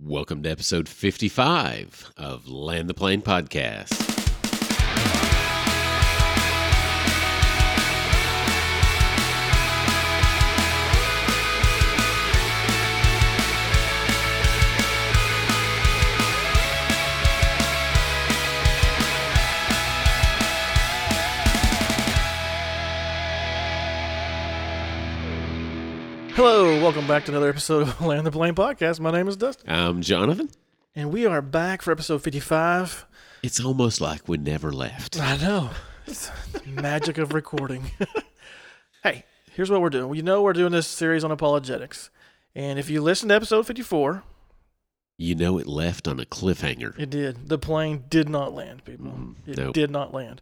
Welcome to episode 55 of Land the Plane Podcast. Hello, welcome back to another episode of Land the Plane Podcast. My name is Dustin, I'm Jonathan. and we are back for episode 55. It's almost like we never left. I know. It's the magic of recording. hey, here's what we're doing. You know we're doing this series on apologetics. And if you listen to episode 54, You know, it left on a cliffhanger. it did. The plane did not land, people. Mm, it nope. did not land.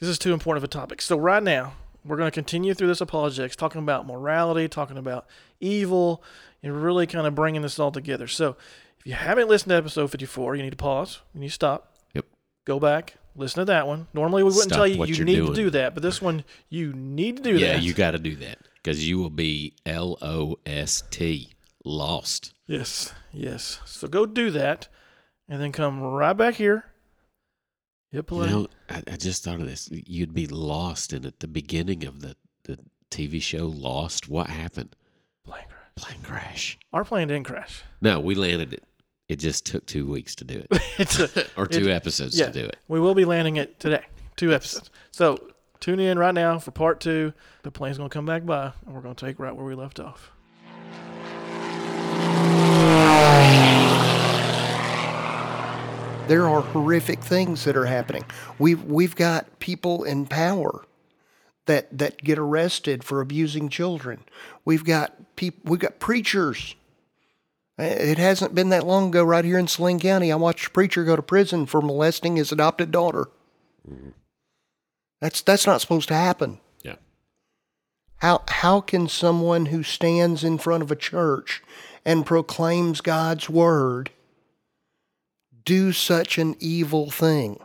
This is too important of a topic. So right now, we're going to continue through this apologetics, talking about morality, talking about evil, and really kind of bringing this all together. So if you haven't listened to episode 54, you need to pause. You need to stop. Yep. Go back. Listen to that one. Normally we wouldn't Stop tell you you need doing. to do that, but this one you need to do yeah, that. you got to do that because you will be L O S T, lost. Yes, yes. So go do that, and then come right back here. Hit You know, I, I just thought of this. You'd be lost in at the beginning of the, the TV show Lost. What happened? Plane crash. Plane crash. Our plane didn't crash. No, we landed it. It just took two weeks to do it, a, or two episodes yeah. to do it. we will be landing it today. Two episodes. So tune in right now for part two. The plane's going to come back by, and we're going to take right where we left off. There are horrific things that are happening. We've we've got people in power that that get arrested for abusing children. We've got people. We've got preachers. It hasn't been that long ago, right here in Saline County, I watched a preacher go to prison for molesting his adopted daughter. That's that's not supposed to happen. Yeah. How how can someone who stands in front of a church and proclaims God's word do such an evil thing?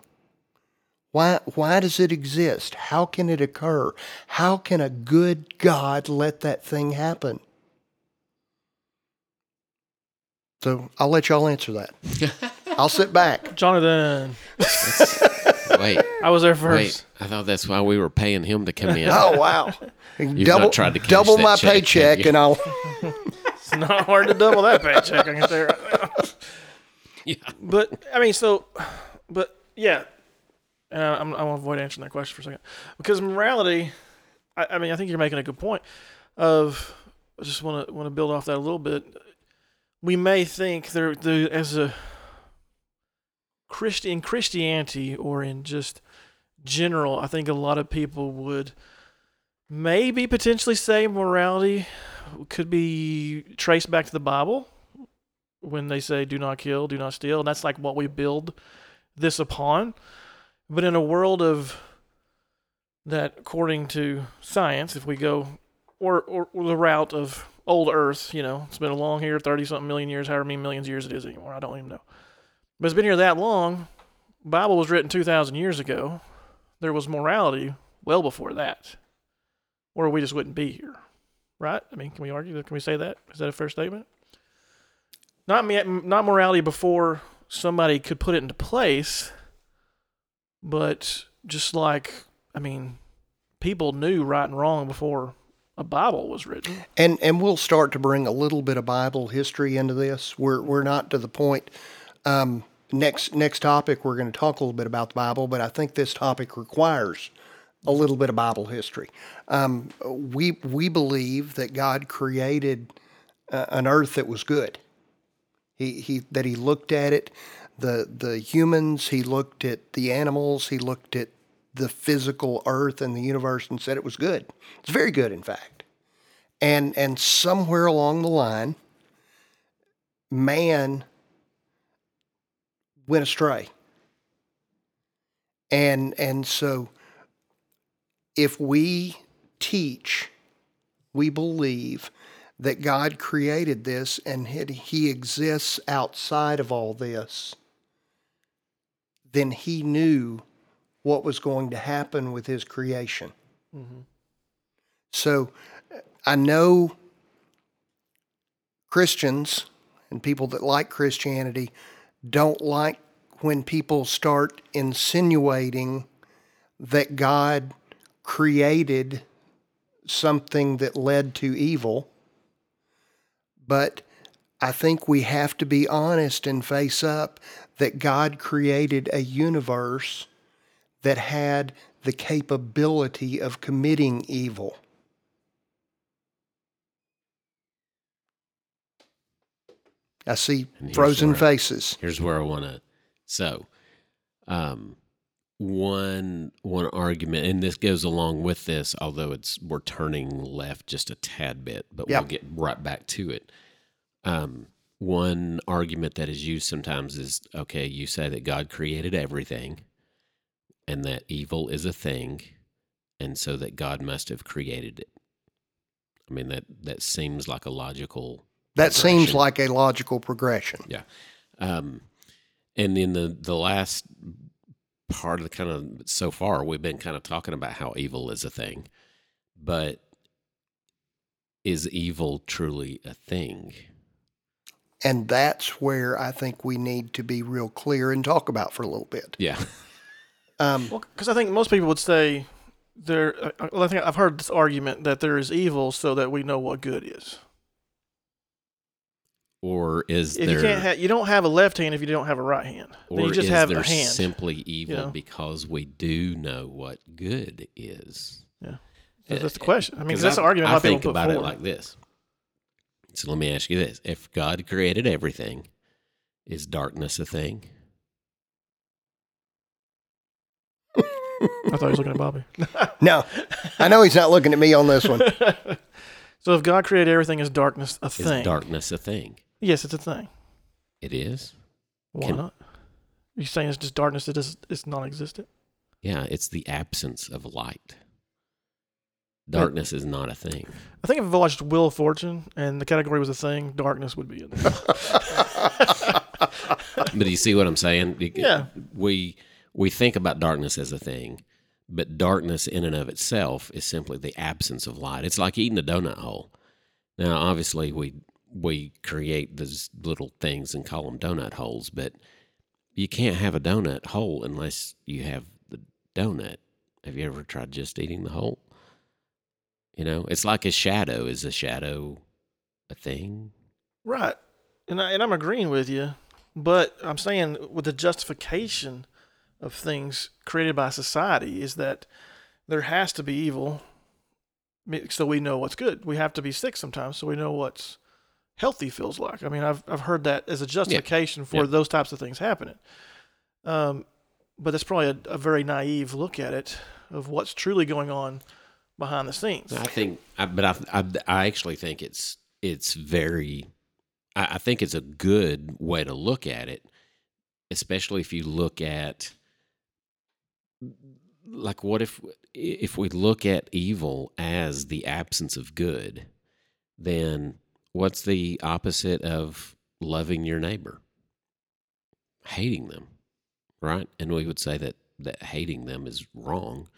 Why why does it exist? How can it occur? How can a good God let that thing happen? So I'll let y'all answer that. I'll sit back. Jonathan, Wait, I was there first. wait. I thought that's why we were paying him to come in. Oh wow. You've double not tried to double my check, paycheck and I'll It's not hard to double that paycheck. I can tell you right now. But I mean, so, but yeah, uh, I'm, I to avoid answering that question for a second because morality. I, I mean, I think you're making a good point. Of I just want to want to build off that a little bit. We may think there, there as a Christian Christianity or in just general. I think a lot of people would maybe potentially say morality could be traced back to the Bible when they say do not kill, do not steal. And that's like what we build this upon. But in a world of that, according to science, if we go or, or, or the route of old Earth, you know, it's been along here 30 something million years, however many millions of years it is anymore. I don't even know. But it's been here that long. Bible was written 2,000 years ago. There was morality well before that, or we just wouldn't be here, right? I mean, can we argue? Can we say that? Is that a fair statement? Not not morality before somebody could put it into place, but just like I mean, people knew right and wrong before a Bible was written. And and we'll start to bring a little bit of Bible history into this. We're we're not to the point. Um, next next topic, we're going to talk a little bit about the Bible, but I think this topic requires a little bit of Bible history. Um, we we believe that God created uh, an earth that was good. He he that he looked at it, the the humans. He looked at the animals. He looked at the physical earth and the universe and said it was good. It's very good, in fact and and somewhere along the line man went astray and and so if we teach we believe that God created this and he he exists outside of all this then he knew what was going to happen with his creation Mm-hmm. so I know Christians and people that like Christianity don't like when people start insinuating that God created something that led to evil. But I think we have to be honest and face up that God created a universe that had the capability of committing evil. I see frozen where- faces. Here's where I want to. So, um, one one argument, and this goes along with this, although it's we're turning left just a tad bit, but we'll get right back to it. Um, one argument that is used sometimes is okay. You say that God created everything, and that evil is a thing, and so that God must have created it. I mean that that seems like a logical That seems like a logical progression. Yeah. Um, and then the the last part of the kind of so far, we've been kind of talking about how evil is a thing, but is evil truly a thing? And that's where I think we need to be real clear and talk about for a little bit. Yeah. Um, Well, because I think most people would say there. uh, Well, I think I've heard this argument that there is evil so that we know what good is. Or is If there you can't, ha- you don't have a left hand if you don't have a right hand. Then or you just is have there a hand. simply evil know? because we do know what good is? yeah, that's, that's the question. I mean, 'Cause that's the I- argument I, lot of people think put about it like this. So let me ask you this: If God created everything, is darkness a thing? I thought he was looking at Bobby. no, I know he's not looking at me on this one. so if God created everything as darkness, a thing? Is darkness a thing? Yes, it's a thing. It is. Why Can- not? You're saying it's just darkness that is it's non-existent? Yeah, it's the absence of light. Darkness is not a thing. I think if I watched Wheel of Fortune and the category was a thing, darkness would be in there. But do you see what I'm saying? Yeah. We we think about darkness as a thing, but darkness in and of itself is simply the absence of light. It's like eating a donut hole. Now, obviously, we we create these little things and call them donut holes, but you can't have a donut hole unless you have the donut. Have you ever tried just eating the hole? You know, it's like a shadow. Is a shadow a thing? right. And I, and I'm agreeing with you, but I'm saying with the justification of things created by society is that there has to be evil so we know what's good. We have to be sick sometimes so we know what's healthy feels like. I mean, I've I've heard that as a justification for Yeah. those types of things happening. Um, but that's probably a, a very naive look at it of what's truly going on behind the scenes. I think, I, but I, I, I actually think it's it's very, I, I think it's a good way to look at it, especially if you look at, like, what if if we look at evil as the absence of good, then what's the opposite of loving your neighbor? Hating them, right? And we would say that that hating them is wrong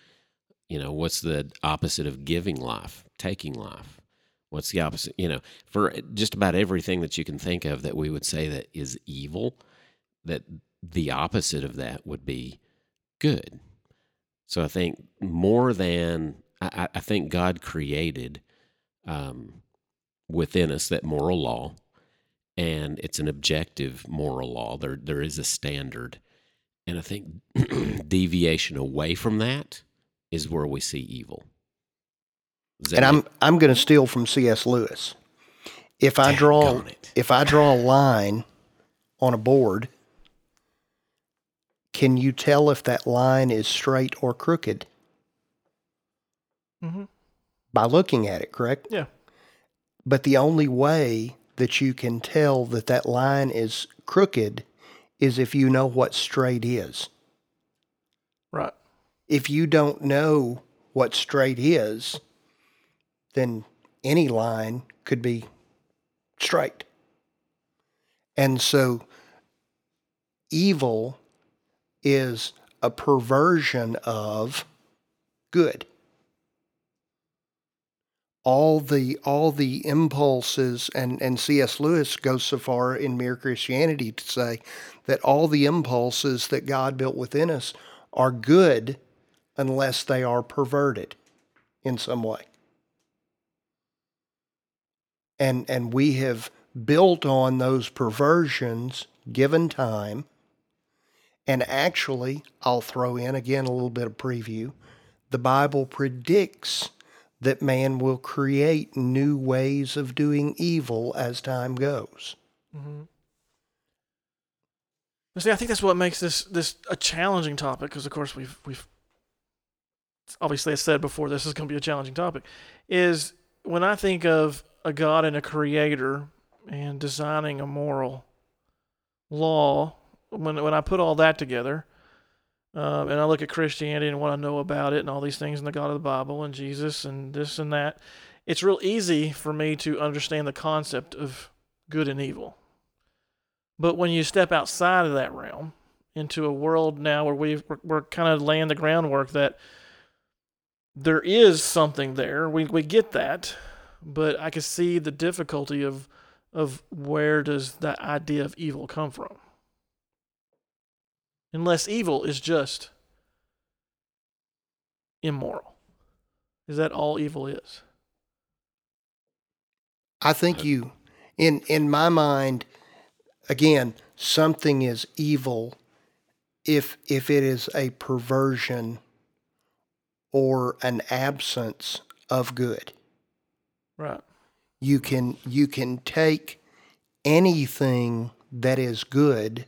you know what's the opposite of giving life taking life what's the opposite you know for just about everything that you can think of that we would say that is evil that the opposite of that would be good so i think more than i, I- think god created um, within us that moral law and it's an objective moral law there there is a standard and i think deviation away from that is where we see evil. And I'm make- I'm going to steal from C.S. Lewis. If I draw it. if I draw a line on a board, can you tell if that line is straight or crooked hmm by looking at it? Correct. Yeah. But the only way that you can tell that that line is crooked is if you know what straight is. Right. If you don't know what straight is, then any line could be straight. And so evil is a perversion of good. All the all the impulses and and C.S. Lewis goes so far in Mere Christianity to say that all the impulses that God built within us are good unless they are perverted in some way. And and we have built on those perversions given time. And actually, I'll throw in again a little bit of preview. The Bible predicts that man will create new ways of doing evil as time goes. Mm-hmm. See, I think that's what makes this this a challenging topic because, of course, we've we've obviously I said before this is going to be a challenging topic. Is when I think of a God and a Creator and designing a moral law, when when I put all that together, um, and I look at Christianity and what I know about it and all these things and the God of the Bible and Jesus and this and that, it's real easy for me to understand the concept of good and evil. But when you step outside of that realm into a world now where we're, we're kind of laying the groundwork that there is something there, we, we get that, but I can see the difficulty of of where does that idea of evil come from unless evil is just immoral. Is that all evil is? I think you in in my mind again something is evil if if it is a perversion or an absence of good. Right. You can you can take anything that is good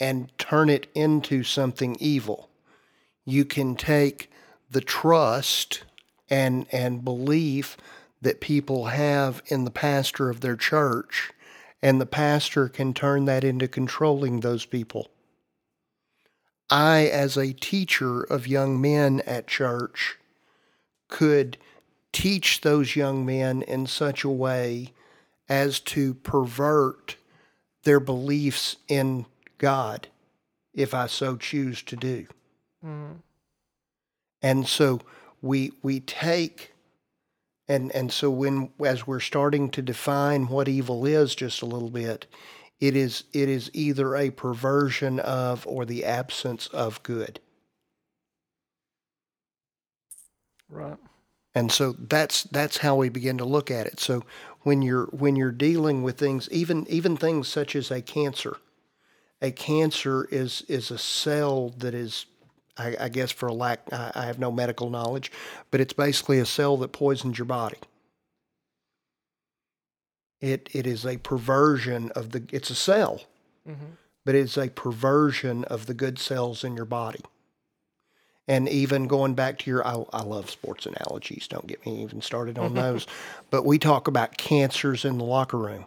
and turn it into something evil. You can take the trust and and belief that people have in the pastor of their church and the pastor can turn that into controlling those people. I as a teacher of young men at church could teach those young men in such a way as to pervert their beliefs in God if I so choose to do. Mm-hmm. And so we we take and and so when as we're starting to define what evil is just a little bit, it is it is either a perversion of or the absence of good. Right. And so that's that's how we begin to look at it. So when you're when you're dealing with things, even even things such as a cancer, a cancer is is a cell that is I, I guess for a lack I, I have no medical knowledge, but it's basically a cell that poisons your body. It it is a perversion of the it's a cell, mm-hmm. but it's a perversion of the good cells in your body. And even going back to your, I, I love sports analogies. Don't get me even started on those. but we talk about cancers in the locker room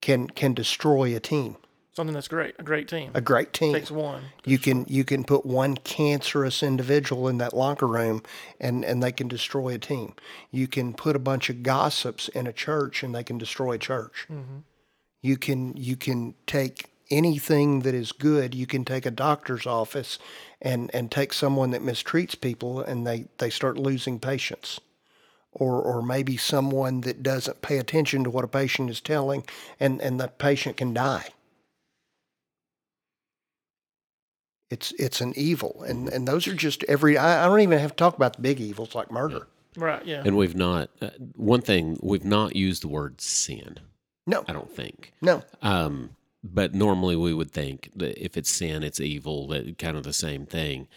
can can destroy a team something that's great. A great team. A great team takes one. You can you can put one cancerous individual in that locker room, and and they can destroy a team. You can put a bunch of gossips in a church, and they can destroy a church. Mm-hmm. You can you can take anything that is good. You can take a doctor's office, and and take someone that mistreats people, and they they start losing patience. Or, or maybe someone that doesn't pay attention to what a patient is telling, and, and the patient can die It's it's an evil, and and those are just every. I, I don't even have to talk about the big evils like murder. Right. Yeah. And we've not uh, one thing we've not used the word sin. No, I don't think. No. Um, but normally we would think that if it's sin, it's evil. That kind of the same thing.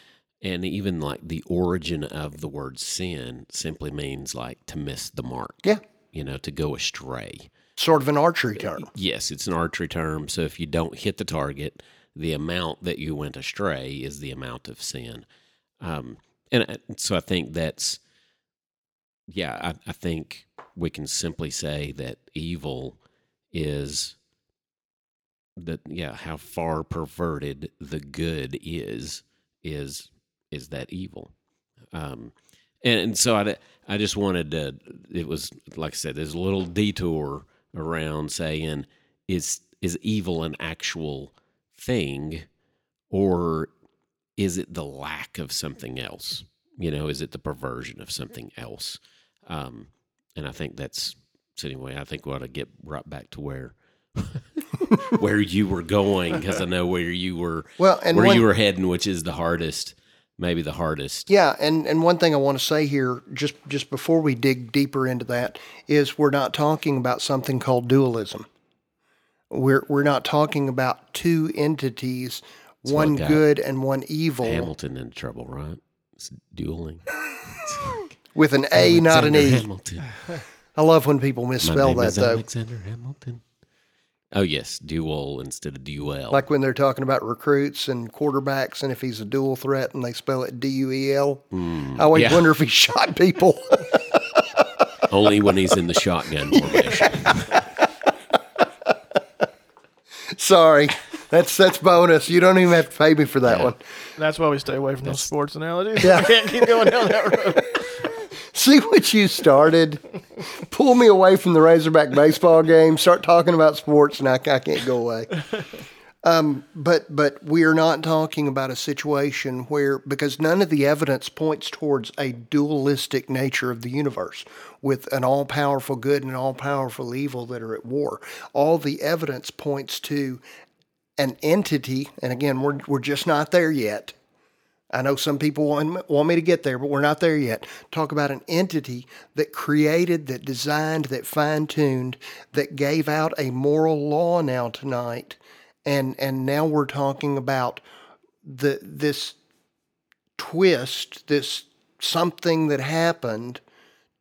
And even like the origin of the word sin simply means like to miss the mark. Yeah. You know, to go astray. Sort of an archery term. Yes, it's an archery term. So if you don't hit the target, the amount that you went astray is the amount of sin. Um, and uh, so I think that's, yeah, I, I think we can simply say that evil is that yeah how far perverted the good is is is that evil um and, and so i i just wanted to it was like i said there's a little detour around saying is is evil an actual thing or is it the lack of something else? You know, is it the perversion of something else? Um, and I think that's so. Anyway, I think we ought to get right back to where where you were going because I know where you were Well, and where one, you were heading, which is the hardest, maybe the hardest. Yeah, and, and one thing I want to say here, just just before we dig deeper into that, is we're not talking about something called dualism. We're we're not talking about two entities, one good and one evil, Hamilton in trouble, right? It's dueling. with an A, not an E. Hamilton. I love when people misspell that though. Alexander Hamilton. Oh yes, duel instead of duel. Like when they're talking about recruits and quarterbacks, and if he's a dual threat and they spell it D U E L. Hmm. I always yeah. wonder if he shot people. Only when he's in the shotgun formation. Sorry, that's that's bonus. You don't even have to pay me for that Yeah. one. That's why we stay away from those sports analogies. Yeah. I can't keep going down that road. See what you started. Pull me away from the Razorback baseball game. Start talking about sports, and I, I can't go away. Um, but but we are not talking about a situation where because none of the evidence points towards a dualistic nature of the universe with an all powerful good and an all powerful evil that are at war. All the evidence points to an entity, and again, we're we're just not there yet. I know some people want, want me to get there, but we're not there yet. Talk about an entity that created, that designed, that fine tuned, that gave out a moral law now tonight. And, and now we're talking about the, this twist, this something that happened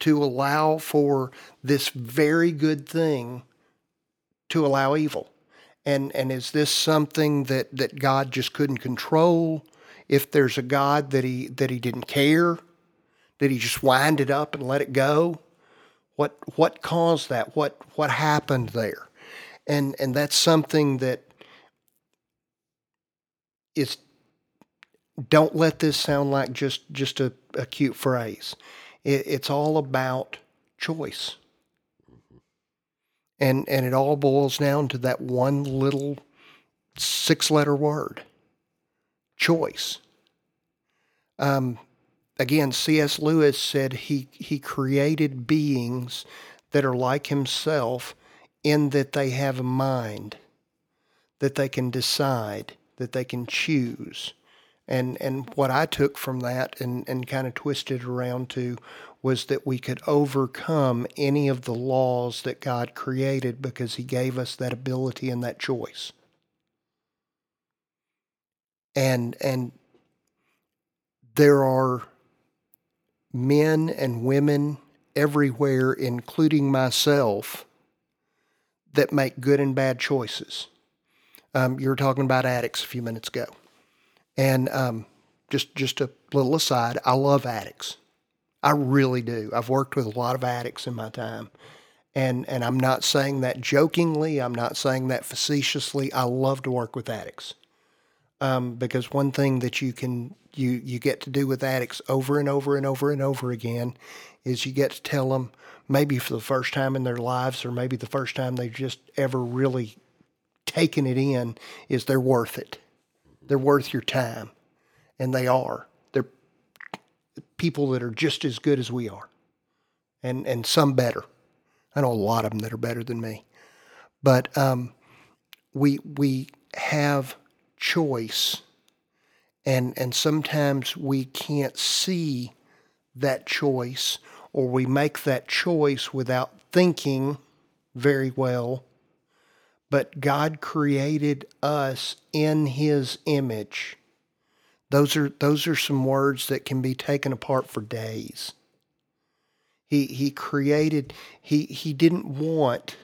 to allow for this very good thing to allow evil. And, and is this something that, that God just couldn't control? if there's a God that he that he didn't care, did he just wind it up and let it go? What what caused that? What what happened there? And and that's something that is don't let this sound like just just a, a cute phrase. It, it's all about choice. And and it all boils down to that one little six letter word choice. Um, again, C.S. Lewis said he, he created beings that are like himself in that they have a mind, that they can decide, that they can choose. And, and what I took from that and, and kind of twisted around to was that we could overcome any of the laws that God created because he gave us that ability and that choice. And and there are men and women everywhere including myself that make good and bad choices. Um, you were talking about addicts a few minutes ago and um, just just a little aside i love addicts i really do. I've worked with a lot of addicts in my time. And and i'm not saying that jokingly. I'm not saying that facetiously. I love to work with addicts um, because one thing that you can you you get to do with addicts over and over and over and over again is you get to tell them maybe for the first time in their lives or maybe the first time they've just ever really taken it in is they're worth it they're worth your time. And they are. They're people that are just as good as we are. And and some better. I know a lot of them that are better than me. But um, we we have choice. And and sometimes we can't see that choice or we make that choice without thinking very well but God created us in his image. Those are those are some words that can be taken apart for days. He he created he he didn't want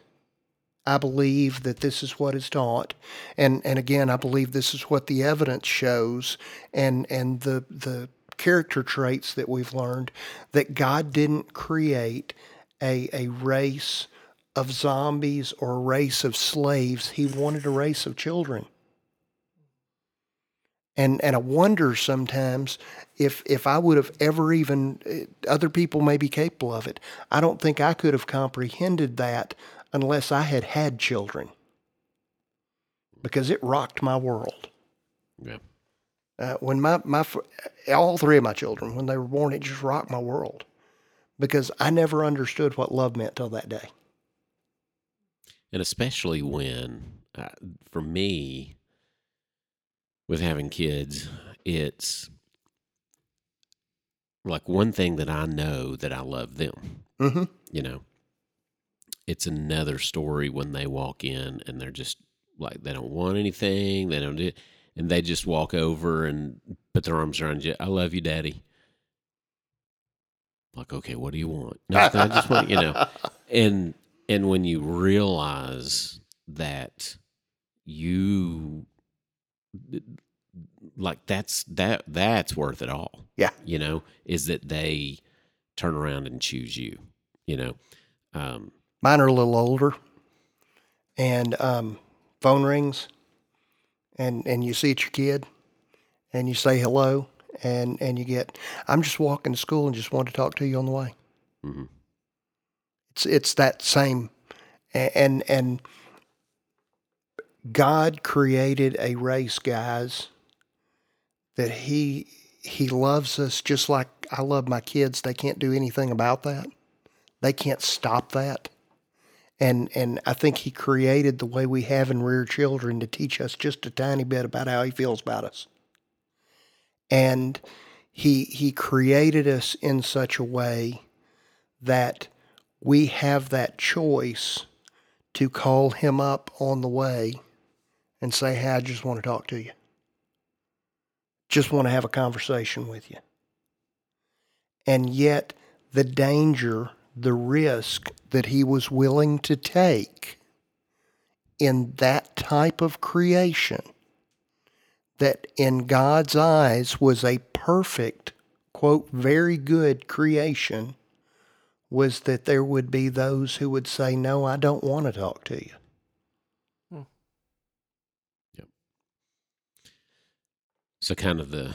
I believe that this is what is taught, and and again, I believe this is what the evidence shows, and and the the character traits that we've learned that God didn't create a a race of zombies or a race of slaves. He wanted a race of children. And and I wonder sometimes if if I would have ever even eh, other people may be capable of it. I don't think I could have comprehended that unless I had had children because it rocked my world. Yeah. Uh, when my my all three of my children, when they were born, it just rocked my world because I never understood what love meant till that day. And especially when uh, for me with having kids it's like one thing that i know that i love them hmm you know? It's another story when they walk in and they're just like they don't want anything they don't do and they just walk over and put their arms around you i love you daddy. Like okay what do you want? Nothing i just want you know? And and when you realize that you like that's that that's worth it all Yeah. you know is that they turn around and choose you you know um Mine are a little older, and um, phone rings, and and you see it's your kid, and you say hello, and and you get, I'm just walking to school and just want to talk to you on the way. mhm. It's it's that same, and and God created a race, guys, that he he loves us just like I love my kids. They can't do anything about that. They can't stop that. And and I think he created the way we have and rear children to teach us just a tiny bit about how he feels about us. And he he created us in such a way that we have that choice to call him up on the way and say, Hey, I just want to talk to you. Just want to have a conversation with you. And yet, the danger, the risk that he was willing to take in that type of creation, that in God's eyes was a perfect, quote, very good creation, was that there would be those who would say, No, I don't want to talk to you. Yep. so kind of the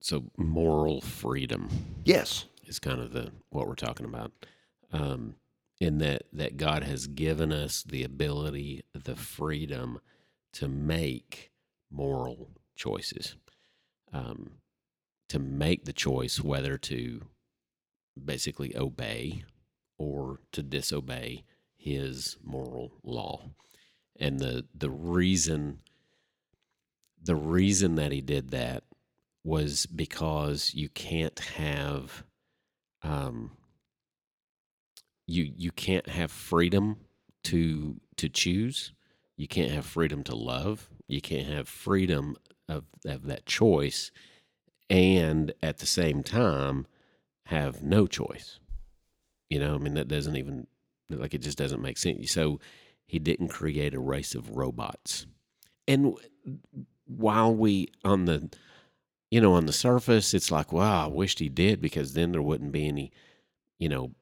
so moral freedom Yes. is kind of the what we're talking about um in that that god has given us the ability the freedom to make moral choices um to make the choice whether to basically obey or to disobey his moral law. And the the reason the reason that he did that was because you can't have um you you can't have freedom to to choose. You can't have freedom to love. You can't have freedom of, of that choice. And at the same time have no choice. You know i mean that doesn't even like it just doesn't make sense. So he didn't create a race of robots. And while we on the you know on the surface it's like wow i wished he did because then there wouldn't be any you know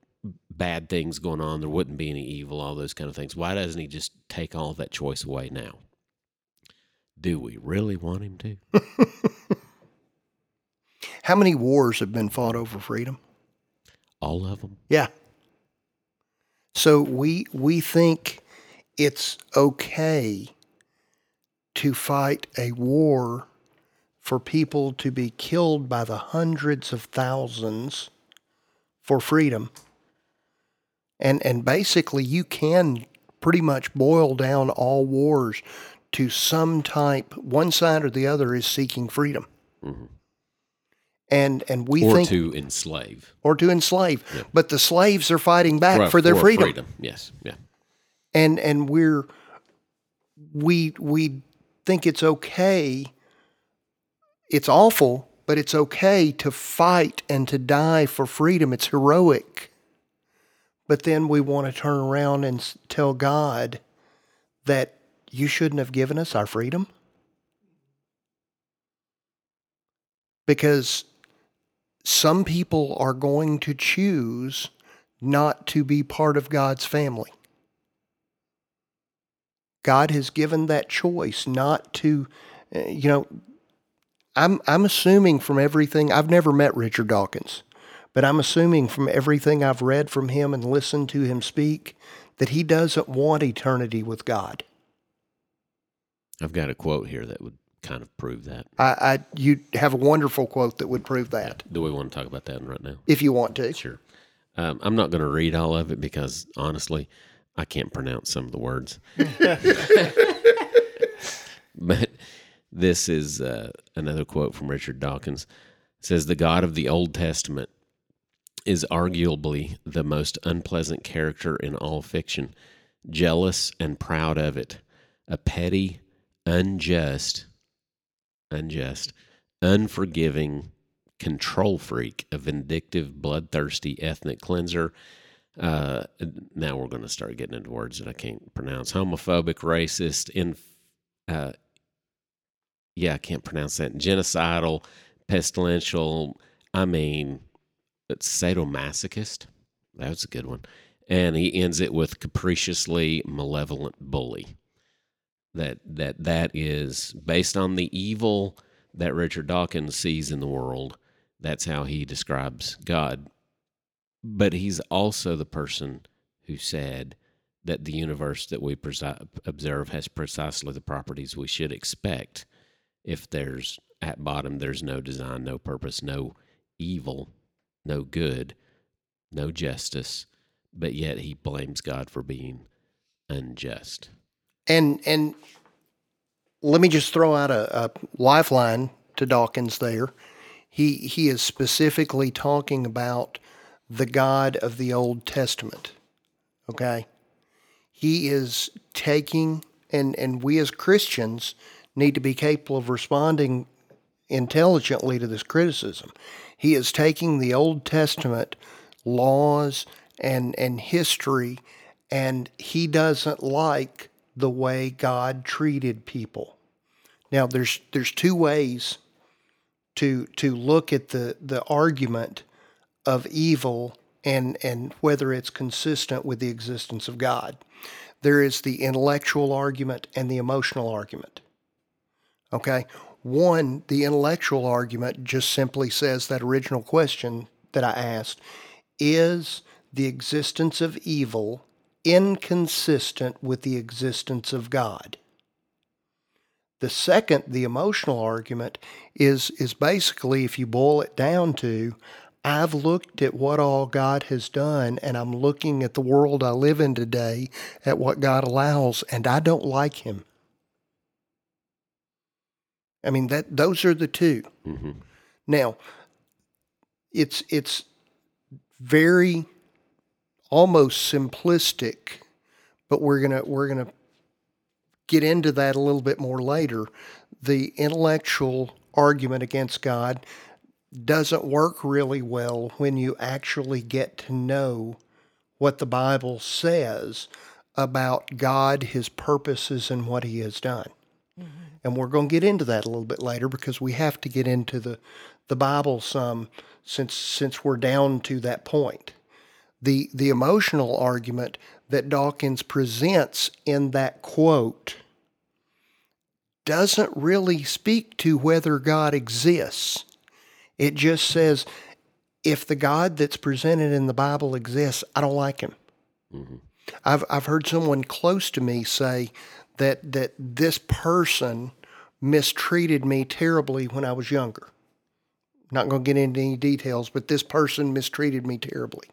bad things going on. There wouldn't be any evil all those kind of things. Why doesn't he just take all that choice away now? Do we really want him to How many wars have been fought over freedom? all of them Yeah. So we we think it's okay to fight a war for people to be killed by the hundreds of thousands for freedom. And and basically you can pretty much boil down all wars to some type one side or the other is seeking freedom. Mhm. And and we think or think to enslave or to enslave. Yeah. But the slaves are fighting back Right, for their freedom. freedom yes yeah And and we're we we think it's okay. It's awful, but it's okay to fight and to die for freedom. It's heroic. But then we want to turn around and tell God that you shouldn't have given us our freedom. Because some people are going to choose not to be part of God's family. God has given that choice not to, uh, you know, I'm, I'm assuming from everything, I've never met Richard Dawkins, but I'm assuming from everything I've read from him and listened to him speak that he doesn't want eternity with God. i've got a quote here that would kind of prove that. I, I you have a wonderful quote that would prove that Do we want to talk about that right now? if you want to. Sure. Um, I'm not going to read all of it because honestly, I can't pronounce some of the words. but this is uh, another quote from Richard Dawkins. It says the God of the Old Testament is arguably the most unpleasant character in all fiction, jealous and proud of it, a petty, unjust, unjust, unforgiving control freak, a vindictive, bloodthirsty ethnic cleanser. Uh, now we're going to start getting into words that I can't pronounce. Homophobic, racist, in, uh, yeah, I can't pronounce that. Genocidal, pestilential. I mean, it's sadomasochist. That's a good one. And he ends it with capriciously malevolent bully. That that that is based on the evil that Richard Dawkins sees in the world. That's how he describes God. But he's also the person who said that the universe that we presi- observe has precisely the properties we should expect if there's at bottom there's no design, no purpose, no evil, no good, no justice, but yet he blames God for being unjust. And and let me just throw out a, a lifeline to Dawkins there. He he is specifically talking about the God of the Old Testament. Okay? He is taking and and we as Christians need to be capable of responding intelligently to this criticism. He is taking the Old Testament laws and and history and he doesn't like the way God treated people. Now there's there's two ways to to look at the the argument of evil and and whether it's consistent with the existence of God. There is the intellectual argument and the emotional argument. Okay? One, the intellectual argument just simply says that original question that I asked is the existence of evil inconsistent with the existence of God? The second, the emotional argument, is, is basically, if you boil it down to, I've looked at what all God has done, and I'm looking at the world I live in today, at what God allows, and I don't like Him. I mean that those are the two. Mm-hmm. Now, it's it's very almost simplistic, but we're gonna we're gonna get into that a little bit more later. The intellectual argument against God doesn't work really well when you actually get to know what the Bible says about God, His purposes, and what He has done. Mm-hmm. And we're going to get into that a little bit later because we have to get into the, the Bible some since since we're down to that point. The the emotional argument that Dawkins presents in that quote doesn't really speak to whether God exists. It just says if the God that's presented in the Bible exists, I don't like him. Mm-hmm. I've I've heard someone close to me say that that this person mistreated me terribly when I was younger. Not going to get into any details, but this person mistreated me terribly.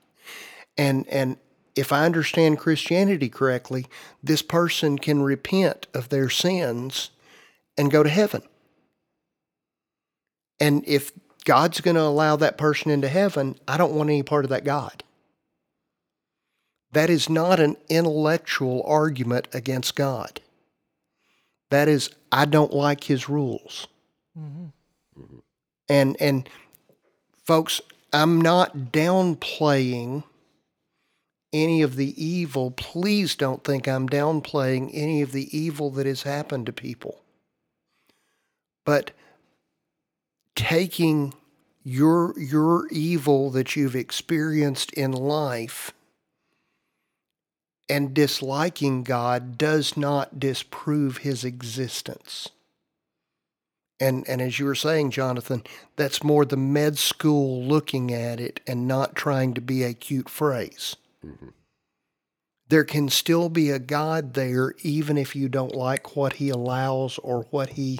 And and if I understand Christianity correctly, this person can repent of their sins and go to heaven. And if God's going to allow that person into heaven, I don't want any part of that God. That is not an intellectual argument against God. That is, I don't like his rules. Mm-hmm. And and folks, I'm not downplaying any of the evil. Please don't think I'm downplaying any of the evil that has happened to people. But taking your your evil that you've experienced in life and disliking God does not disprove his existence. And and as you were saying, Jonathan, that's more the med school looking at it and not trying to be a cute phrase. Mhm. There can still be a God there even if you don't like what he allows or what he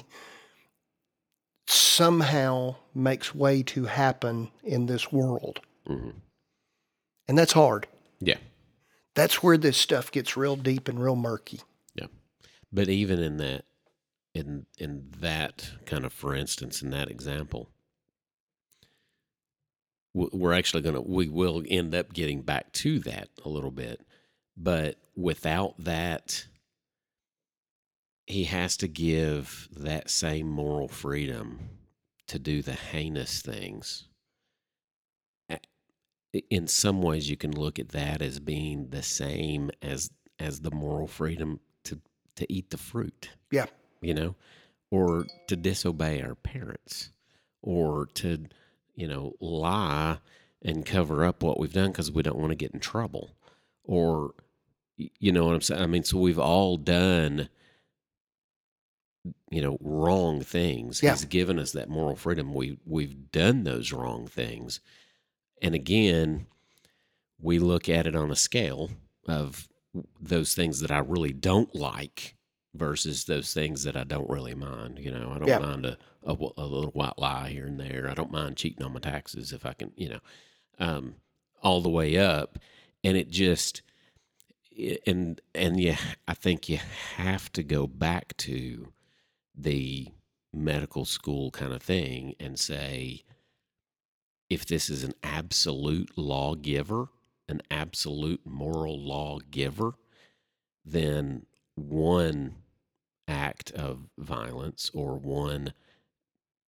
somehow makes way to happen in this world. Mhm. And that's hard. Yeah. That's where this stuff gets real deep and real murky. Yeah. But even in that, in in that kind of, for instance, in that example, we're actually going to we will end up getting back to that a little bit, but without that, he has to give that same moral freedom to do the heinous things. In some ways, you can look at that as being the same as as the moral freedom to to eat the fruit. Yeah. You know, or to disobey our parents, or to, you know, lie and cover up what we've done because we don't want to get in trouble, or, you know what I'm saying? I mean, so we've all done, you know, wrong things. Yeah. He's given us that moral freedom. We we've done those wrong things, and again, we look at it on a scale of those things that I really don't like versus those things that I don't really mind. You know, I don't Yeah. mind a little white lie here and there. I don't mind cheating on my taxes if I can, you know, um, all the way up. And it just, and, and yeah, I think you have to go back to the medical school kind of thing and say, if this is an absolute lawgiver, an absolute moral lawgiver, then one act of violence or one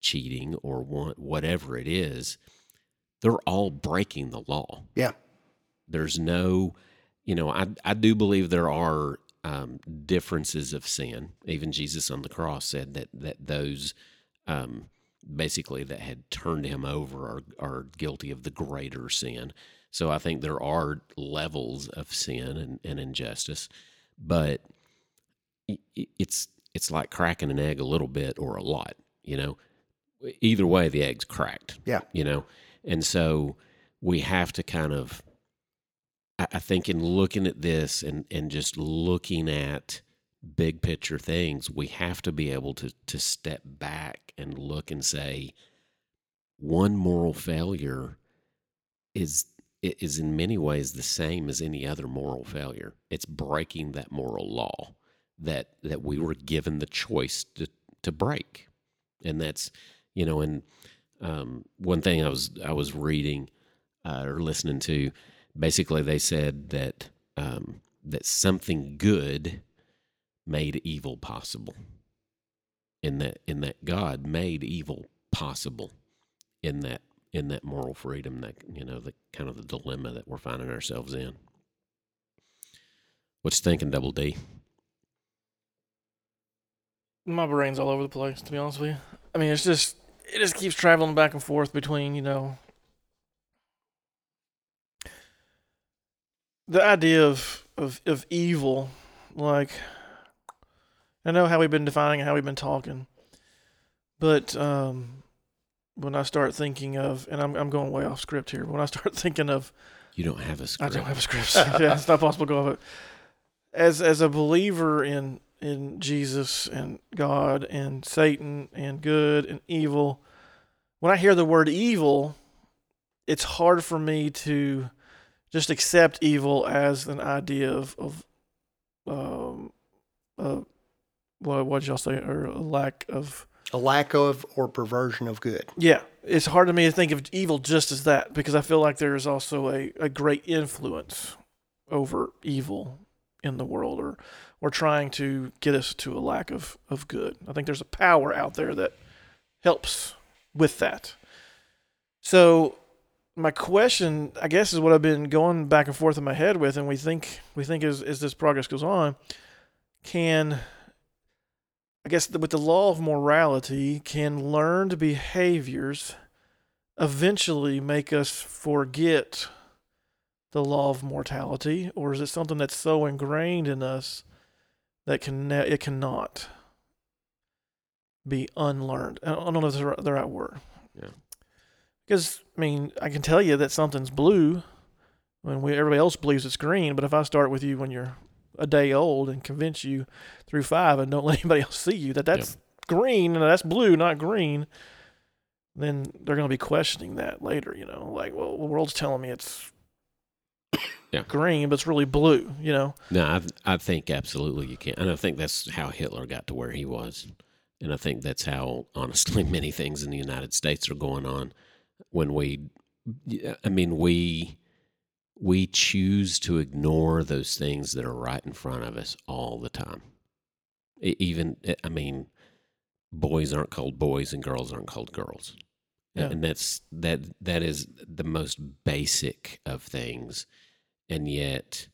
cheating or one whatever it is, they're all breaking the law. Yeah. There's no, you know, I I do believe there are um, differences of sin. Even Jesus on the cross said that that those um, basically that had turned him over are are guilty of the greater sin. So I think there are levels of sin and, and injustice, but it's it's like cracking an egg a little bit or a lot. You know, either way, the egg's cracked. Yeah. You know, and so we have to kind of, I, I think, in looking at this and and just looking at big picture things, we have to be able to to step back and look and say, one moral failure is is in many ways the same as any other moral failure. It's breaking that moral law that that we were given the choice to to break, and that's you know. And um, one thing I was I was reading uh, or listening to, basically they said that um, that something good made evil possible. In that in that God made evil possible in that in that moral freedom that you know the kind of the dilemma that we're finding ourselves in. What you thinking, Double D? My brain's all over the place to be honest with you i mean it's just it just keeps traveling back and forth between you know the idea of of, of evil like i know how we've been defining it, how we've been talking but um when i start thinking of and i'm, I'm going way off script here but when i start thinking of You don't have a script. I don't have a script. yeah, it's not possible to go off it. As as a believer in in Jesus and God and Satan and good and evil, when I hear the word evil, it's hard for me to just accept evil as an idea of of um uh what what did y'all say? Or a lack of A lack of or perversion of good. yeah, it's hard to me to think of evil just as that because I feel like there is also a, a great influence over evil in the world or or trying to get us to a lack of, of good. I think there's a power out there that helps with that. So my question, I guess, is what I've been going back and forth in my head with, and we think we think as as this progress goes on, can I guess with the law of morality, can learned behaviors eventually make us forget the law of mortality, or is it something that's so ingrained in us that can ne- it cannot be unlearned? I don't know if that's the right- word. Yeah. Because I mean, I can tell you that something's blue when we everybody else believes it's green, but if I start with you when you're a day old and convince you through five and don't let anybody else see you that that's green and that's blue, not green, then they're going to be questioning that later. You know, like, well, the world's telling me it's Yeah. green, but it's really blue. You know, No, I I think absolutely you can, and I think that's how Hitler got to where he was, and I think that's how honestly many things in the United States are going on. When we, I mean, we we choose to ignore those things that are right in front of us all the time. Even, eh, I mean, boys aren't called boys and girls aren't called girls, Yeah. and that's that that is the most basic of things, and yet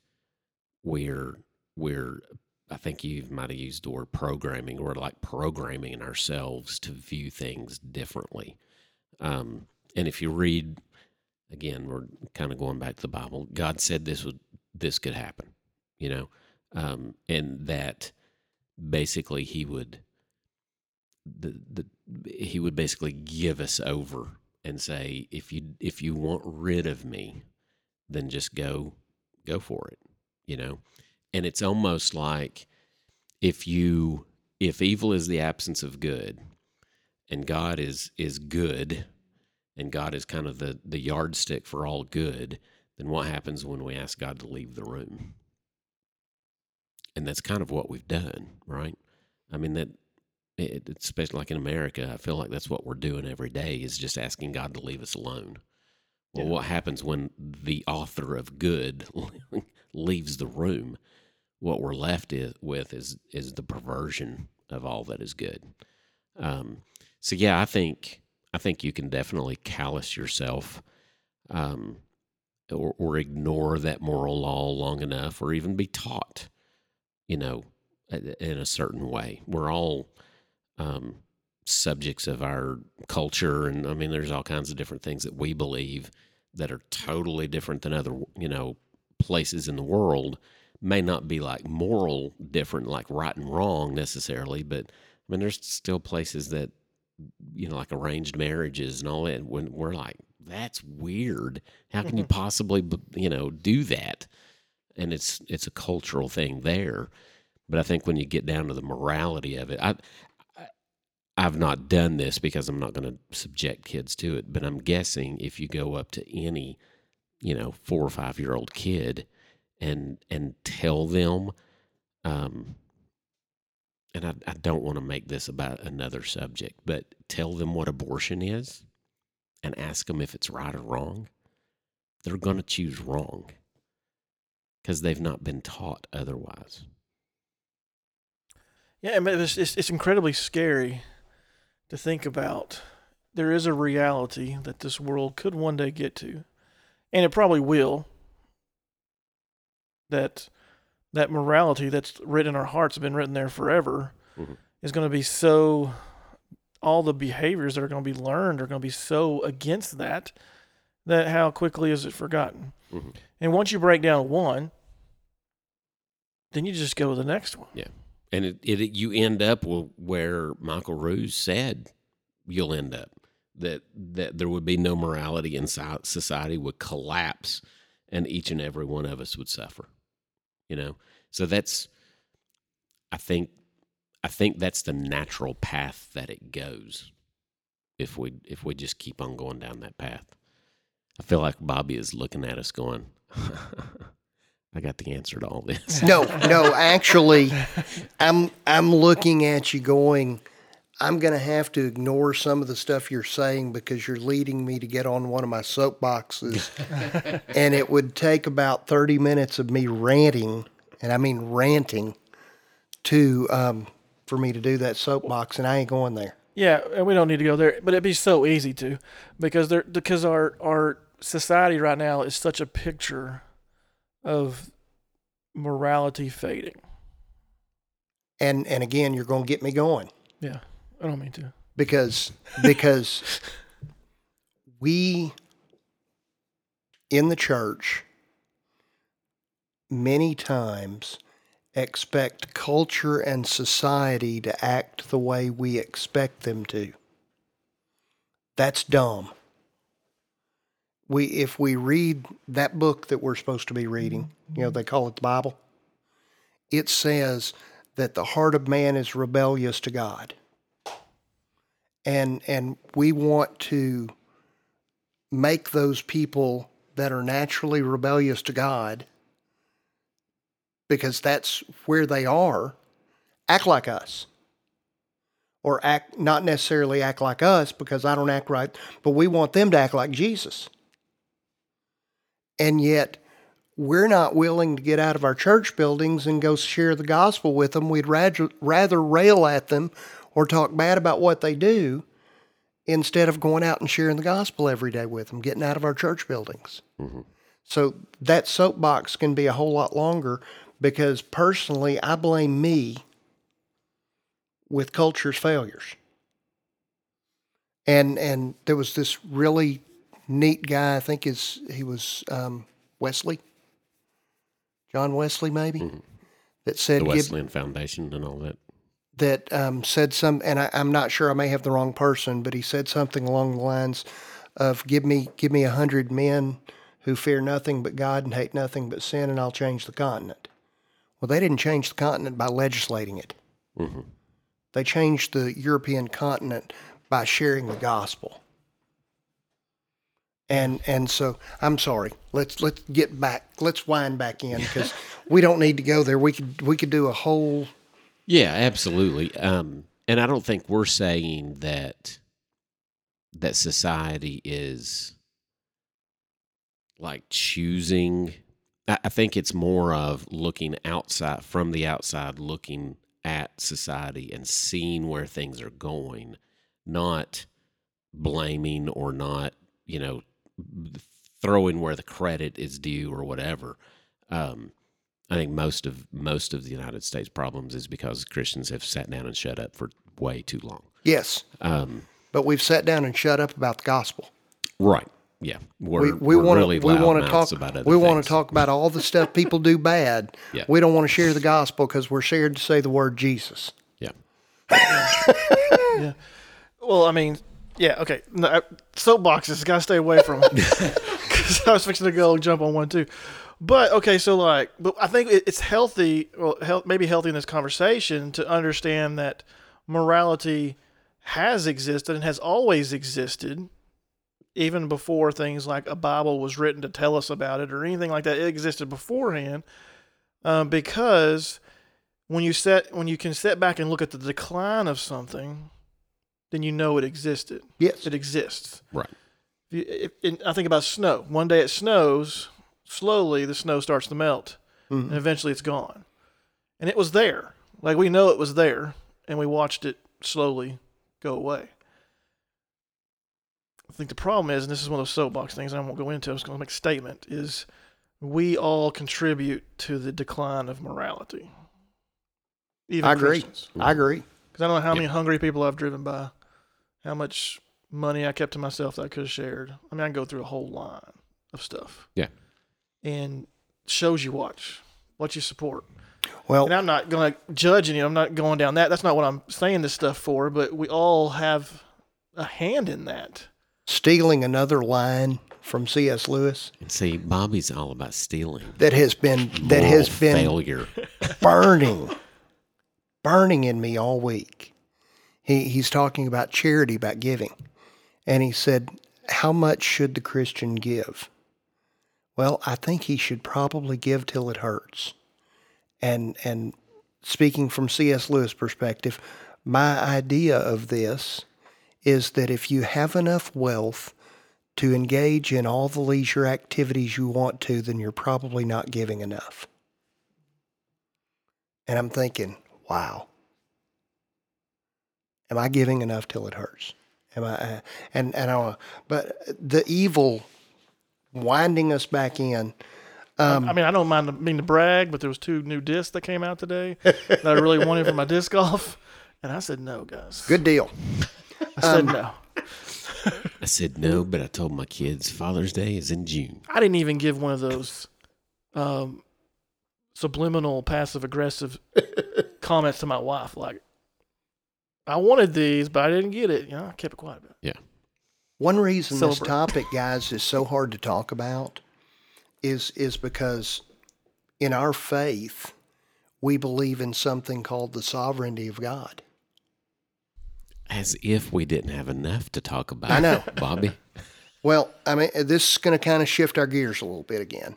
we're we're I think you might have used the word programming. We're like programming ourselves to view things differently. Um, and if you read again, we're kind of going back to the Bible. God said this would this could happen, you know, um, and that basically He would the the He would basically give us over and say, if you if you want rid of me, then just go go for it, you know? And it's almost like if you if evil is the absence of good and god is is good and god is kind of the the yardstick for all good then what happens when we ask god to leave the room? And that's kind of what we've done right? I mean that it, especially like in america i feel like that's what we're doing every day is just asking god to leave us alone well Yeah. what happens when the author of good leaves the room what we're left is, with is is the perversion of all that is good. Um, so yeah, I think I think you can definitely callous yourself, um, or, or ignore that moral law long enough, or even be taught, you know, in a certain way. We're all um, subjects of our culture, and I mean, there's all kinds of different things that we believe that are totally different than other, you know, places in the world may not be like moral different, like right and wrong necessarily, but I mean, there's still places that, you know, like arranged marriages and all that. When we're like, that's weird. How can you possibly, you know, do that? And it's it's a cultural thing there. But I think when you get down to the morality of it, I, I I've not done this because I'm not going to subject kids to it. But I'm guessing if you go up to any, you know, four or five year old kid and and tell them um and I, I don't want to make this about another subject but tell them what abortion is and ask them if it's right or wrong they're going to choose wrong because they've not been taught otherwise yeah, I mean, it's, it's it's incredibly scary to think about. There is a reality that this world could one day get to, and it probably will. That that morality that's written in our hearts, been written there forever, Mhm. is going to be so. All the behaviors that are going to be learned are going to be so against that that how quickly is it forgotten? Mhm. And once you break down one, then you just go to the next one. And it, it you end up where michael ruse said you'll end up that that there would be no morality so- society would collapse and each and every one of us would suffer you know? So that's i think i think that's the natural path that it goes if we if we just keep on going down that path. I feel like bobby is looking at us going i got the answer to all this No, no, actually, I'm I'm looking at you going. I'm going to have to ignore some of the stuff you're saying because you're leading me to get on one of my soapboxes, and it would take about 30 minutes of me ranting, and I mean ranting, to um, for me to do that soapbox, and I ain't going there. Yeah, and we don't need to go there, but it'd be so easy to, because there because our our society right now is such a picture of morality fading. And and again, you're going to get me going. Yeah, I don't mean to. because because we in the church many times expect culture and society to act the way we expect them to that's dumb we if we read that book that we're supposed to be reading mm-hmm. you know they call it the bible it says that the heart of man is rebellious to god. And and we want to make those people that are naturally rebellious to God because that's where they are act like us. Or act not necessarily act like us because I don't act right but we want them to act like Jesus and yet we're not willing to get out of our church buildings and go share the gospel with them we'd rather rail at them or talk bad about what they do instead of going out and sharing the gospel every day with them, getting out of our church buildings. Mm-hmm. So that soapbox can be a whole lot longer because personally, I blame me with culture's failures. And and there was this really neat guy. I think is he was um, Wesley, John Wesley, maybe, that said, The "Give, Wesleyan Foundation and all that. that um, said some, and I, I'm not sure I may have the wrong person, but he said something along the lines of "Give me, give me a hundred men who fear nothing but God and hate nothing but sin, and I'll change the continent." Well, they didn't change the continent by legislating it. hmm They changed the European continent by sharing the gospel. And and so I'm sorry. Let's let's get back. Let's wind back in because we don't need to go there. We could we could do a whole Yeah, absolutely. Um, and I don't think we're saying that that society is like choosing. I, I think it's more of looking outside from the outside, looking at society and seeing where things are going, not blaming or not, you know, throwing where the credit is due or whatever. Um, I think most of most of the United States problems is because Christians have sat down and shut up for way too long. yes, Um, but we've sat down and shut up about the gospel. right? Yeah, we're, we we want really to we want to talk about other we want to talk about all the stuff people do bad. Yeah. We don't want to share the gospel because we're scared to say the word Jesus. Yeah. Yeah, Well, I mean, yeah, okay. No, uh, soapboxes, gotta stay away from them. Because I was fixing to go jump on one too. But okay, so like, but I think it- it's healthy, well, health, maybe healthy in this conversation to understand that morality has existed and has always existed, even before things like a Bible was written to tell us about it or anything like that. It existed beforehand, um, because when you set when you can sit back and look at the decline of something, then you know it existed. Yes. It exists. right. If you, if, I think about snow. One day it snows, slowly the snow starts to melt, Mhm. and eventually it's gone. And it was there. Like we know it was there, and we watched it slowly go away. I think the problem is, and this is one of those soapbox things I won't go into, I'm just going to make a statement, is we all contribute to the decline of morality. Even I agree. Christians. I agree. Because I don't know how Yeah. many hungry people I've driven by, how much money I kept to myself that I could have shared. I mean, I can go through a whole line of stuff. Yeah. And shows you watch, what you support. Well, And I'm not going to judge any. I'm not going down that. That's not what I'm saying this stuff for. But we all have a hand in that. stealing another line from C.S. Lewis And see, Bobby's all about stealing. that has been that Moral has been failure. burning, burning in me all week. He he's talking about charity, about giving, and he said, "How much should the Christian give?" Well, I think he should probably give till it hurts. And and speaking from C.S. Lewis' perspective, my idea of this is that if you have enough wealth to engage in all the leisure activities you want to, then you're probably not giving enough. And I'm thinking, wow, am I giving enough till it hurts? Am I? Uh, and and I, but the evil winding us back in. Um, I mean, I don't mind being to brag, but there was two new discs that came out today that I really wanted for my disc golf. And I said, no, guys. good deal. I said Um, no. I said no, but I told my kids Father's Day is in June. I didn't even give one of those um, subliminal, passive aggressive comments to my wife. Like, I wanted these, but I didn't get it. You know, I kept it quiet. About it. One reason this topic, guys, is so hard to talk about is is because in our faith we believe in something called the sovereignty of God. As if we didn't have enough to talk about. I know. Bobby. Well, I mean, this is going to kind of shift our gears a little bit again.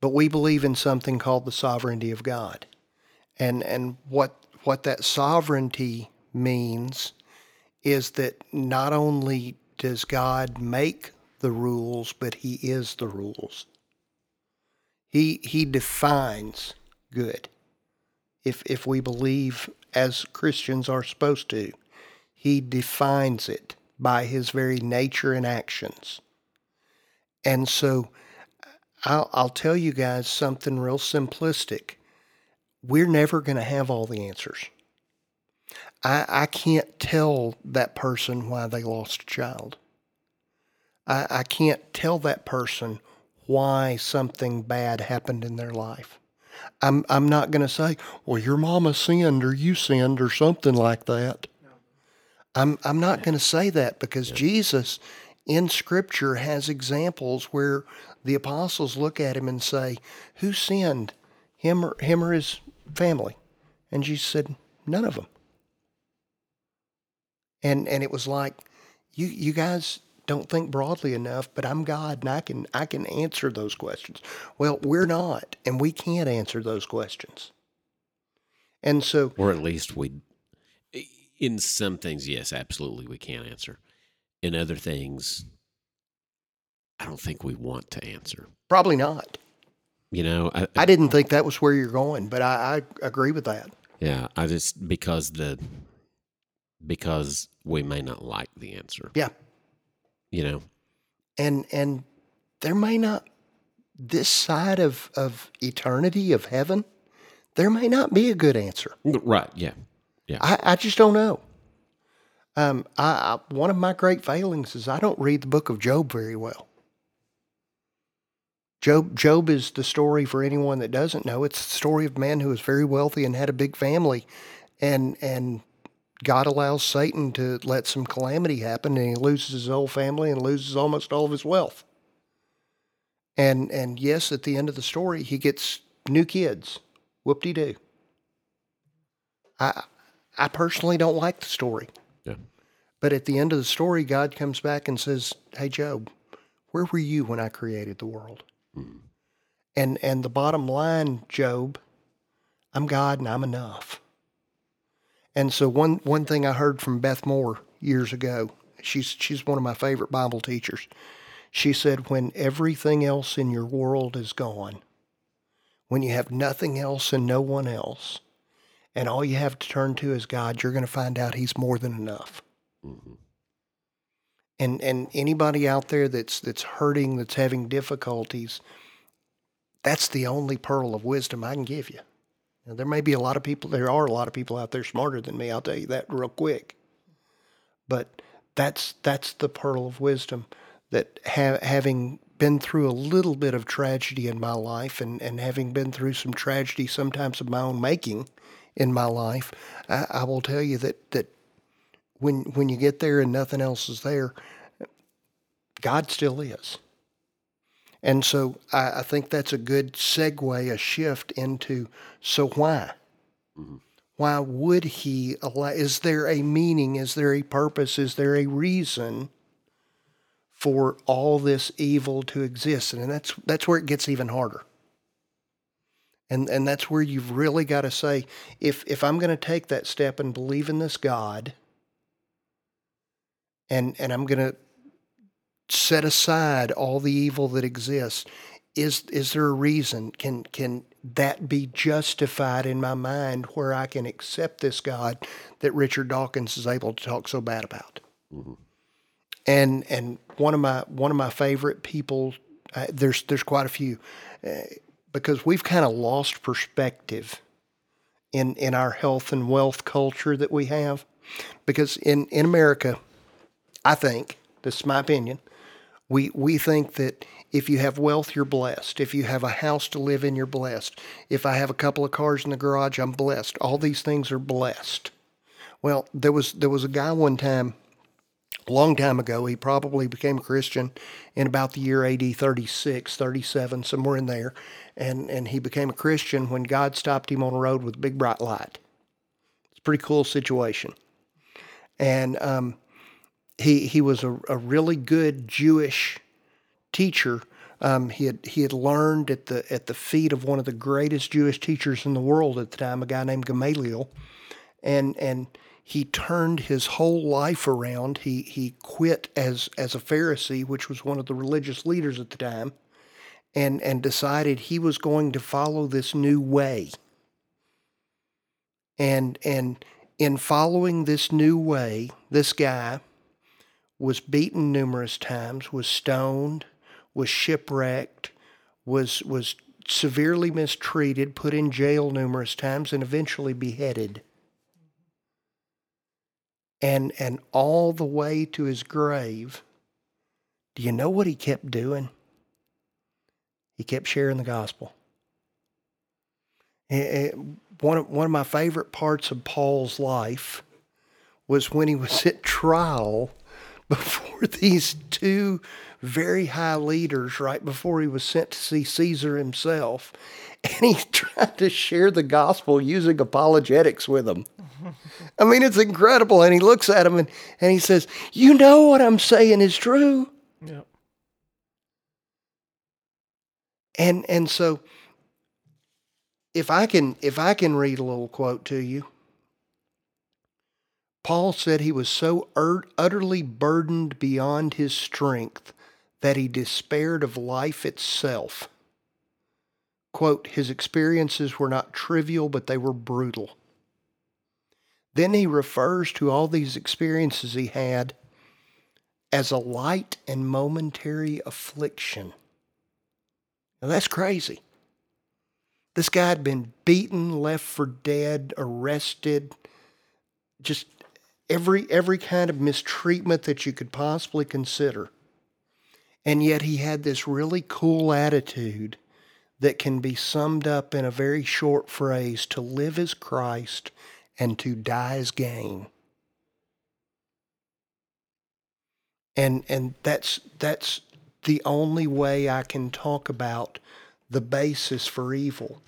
But we believe in something called the sovereignty of God. And and what what that sovereignty means is that not only does God make the rules, but he is the rules. He he defines good. If if we believe as Christians are supposed to, he defines it by his very nature and actions. And so I'll, I'll tell you guys something real simplistic. We're never going to have all the answers. I, I can't tell that person why they lost a child. I, I can't tell that person why something bad happened in their life. I'm, I'm not going to say, well, your mama sinned or you sinned or something like that. I'm, I'm not going to say that because Jesus in Scripture has examples where the apostles look at him and say, Who sinned? Him or, him or his family? And Jesus said, None of them. And, and it was like, you, you guys don't think broadly enough, but I'm God and I can, I can answer those questions. Well, we're not, and we can't answer those questions. And so, Or at least we, in some things, yes, absolutely, we can answer. In other things, I don't think we want to answer. probably not. You know, I, I didn't think that was where you're going, but I, I agree with that. yeah, I just because the because we may not like the answer. Yeah. You know, and and there may not this side of of eternity of heaven there may not be a good answer right? Yeah, i i just don't know um I, I one of my great failings is i don't read the book of job very well job job is the story for anyone that doesn't know it's the story of a man who was very wealthy and had a big family and and God allows Satan to let some calamity happen and he loses his whole family and loses almost all of his wealth. And and yes, at the end of the story, he gets new kids. Whoop de doo. I I personally don't like the story. Yeah. But at the end of the story, God comes back and says, Hey Job, where were you when I created the world? Hmm. And and the bottom line, Job, I'm God and I'm enough. And so one one thing I heard from Beth Moore years ago, she's she's one of my favorite Bible teachers. She said, when everything else in your world is gone, when you have nothing else and no one else, and all you have to turn to is God, you're going to find out He's more than enough. Mm-hmm. And and anybody out there that's that's hurting, that's having difficulties, that's the only pearl of wisdom I can give you. Now, there may be a lot of people, there are a lot of people out there smarter than me, I'll tell you that real quick. But that's, that's the pearl of wisdom that ha- having been through a little bit of tragedy in my life and, and having been through some tragedy sometimes of my own making in my life, I, I will tell you that, that when, when you get there and nothing else is there, God still is. And so I, I think that's a good segue, a shift into so why? Mm-hmm. Why would he allow? Is there a meaning? Is there a purpose? Is there a reason for all this evil to exist? And that's that's where it gets even harder. And and that's where you've really got to say, if if I'm going to take that step and believe in this God, and and I'm going to set aside all the evil that exists is is there a reason? Can can that be justified in my mind where I can accept this God that Richard Dawkins is able to talk so bad about? And and one of my one of my favorite people uh, there's there's quite a few uh, because we've kind of lost perspective in in our health and wealth culture that we have. Because in in America I think this is my opinion we we think that if you have wealth, you're blessed. If you have a house to live in, you're blessed. If I have a couple of cars in the garage, I'm blessed. All these things are blessed. Well, there was there was a guy one time, a long time ago. He probably became a Christian in about the year AD 36, 37, somewhere in there, and and he became a Christian when God stopped him on a road with a big bright light. It's a pretty cool situation. and um, he he was a, a really good Jewish teacher. Um, he had he had learned at the at the feet of one of the greatest Jewish teachers in the world at the time, a guy named Gamaliel, and and he turned his whole life around. He he quit as as a Pharisee, which was one of the religious leaders at the time, and and decided he was going to follow this new way. And and in following this new way, this guy was beaten numerous times, was stoned, was shipwrecked, was was severely mistreated, put in jail numerous times, and eventually beheaded. And and all the way to his grave do you know what he kept doing? He kept sharing the gospel. Eh, eh, one of, one of my favorite parts of Paul's life was when he was at trial before these two very high leaders right before he was sent to see Caesar himself and he tried to share the gospel using apologetics with them I mean, it's incredible. And he looks at him and, and he says, You know what I'm saying is true. Yeah. And and so if I can if I can read a little quote to you. Paul said he was so utterly burdened beyond his strength that he despaired of life itself. Quote, his experiences were not trivial, but they were brutal. Then he refers to all these experiences he had as a light and momentary affliction. Now that's crazy. This guy had been beaten, left for dead, arrested, just every every kind of mistreatment that you could possibly consider. And yet he had this really cool attitude that can be summed up in a very short phrase to live as Christ and to die as gain. And and that's that's the only way I can talk about the basis for evil.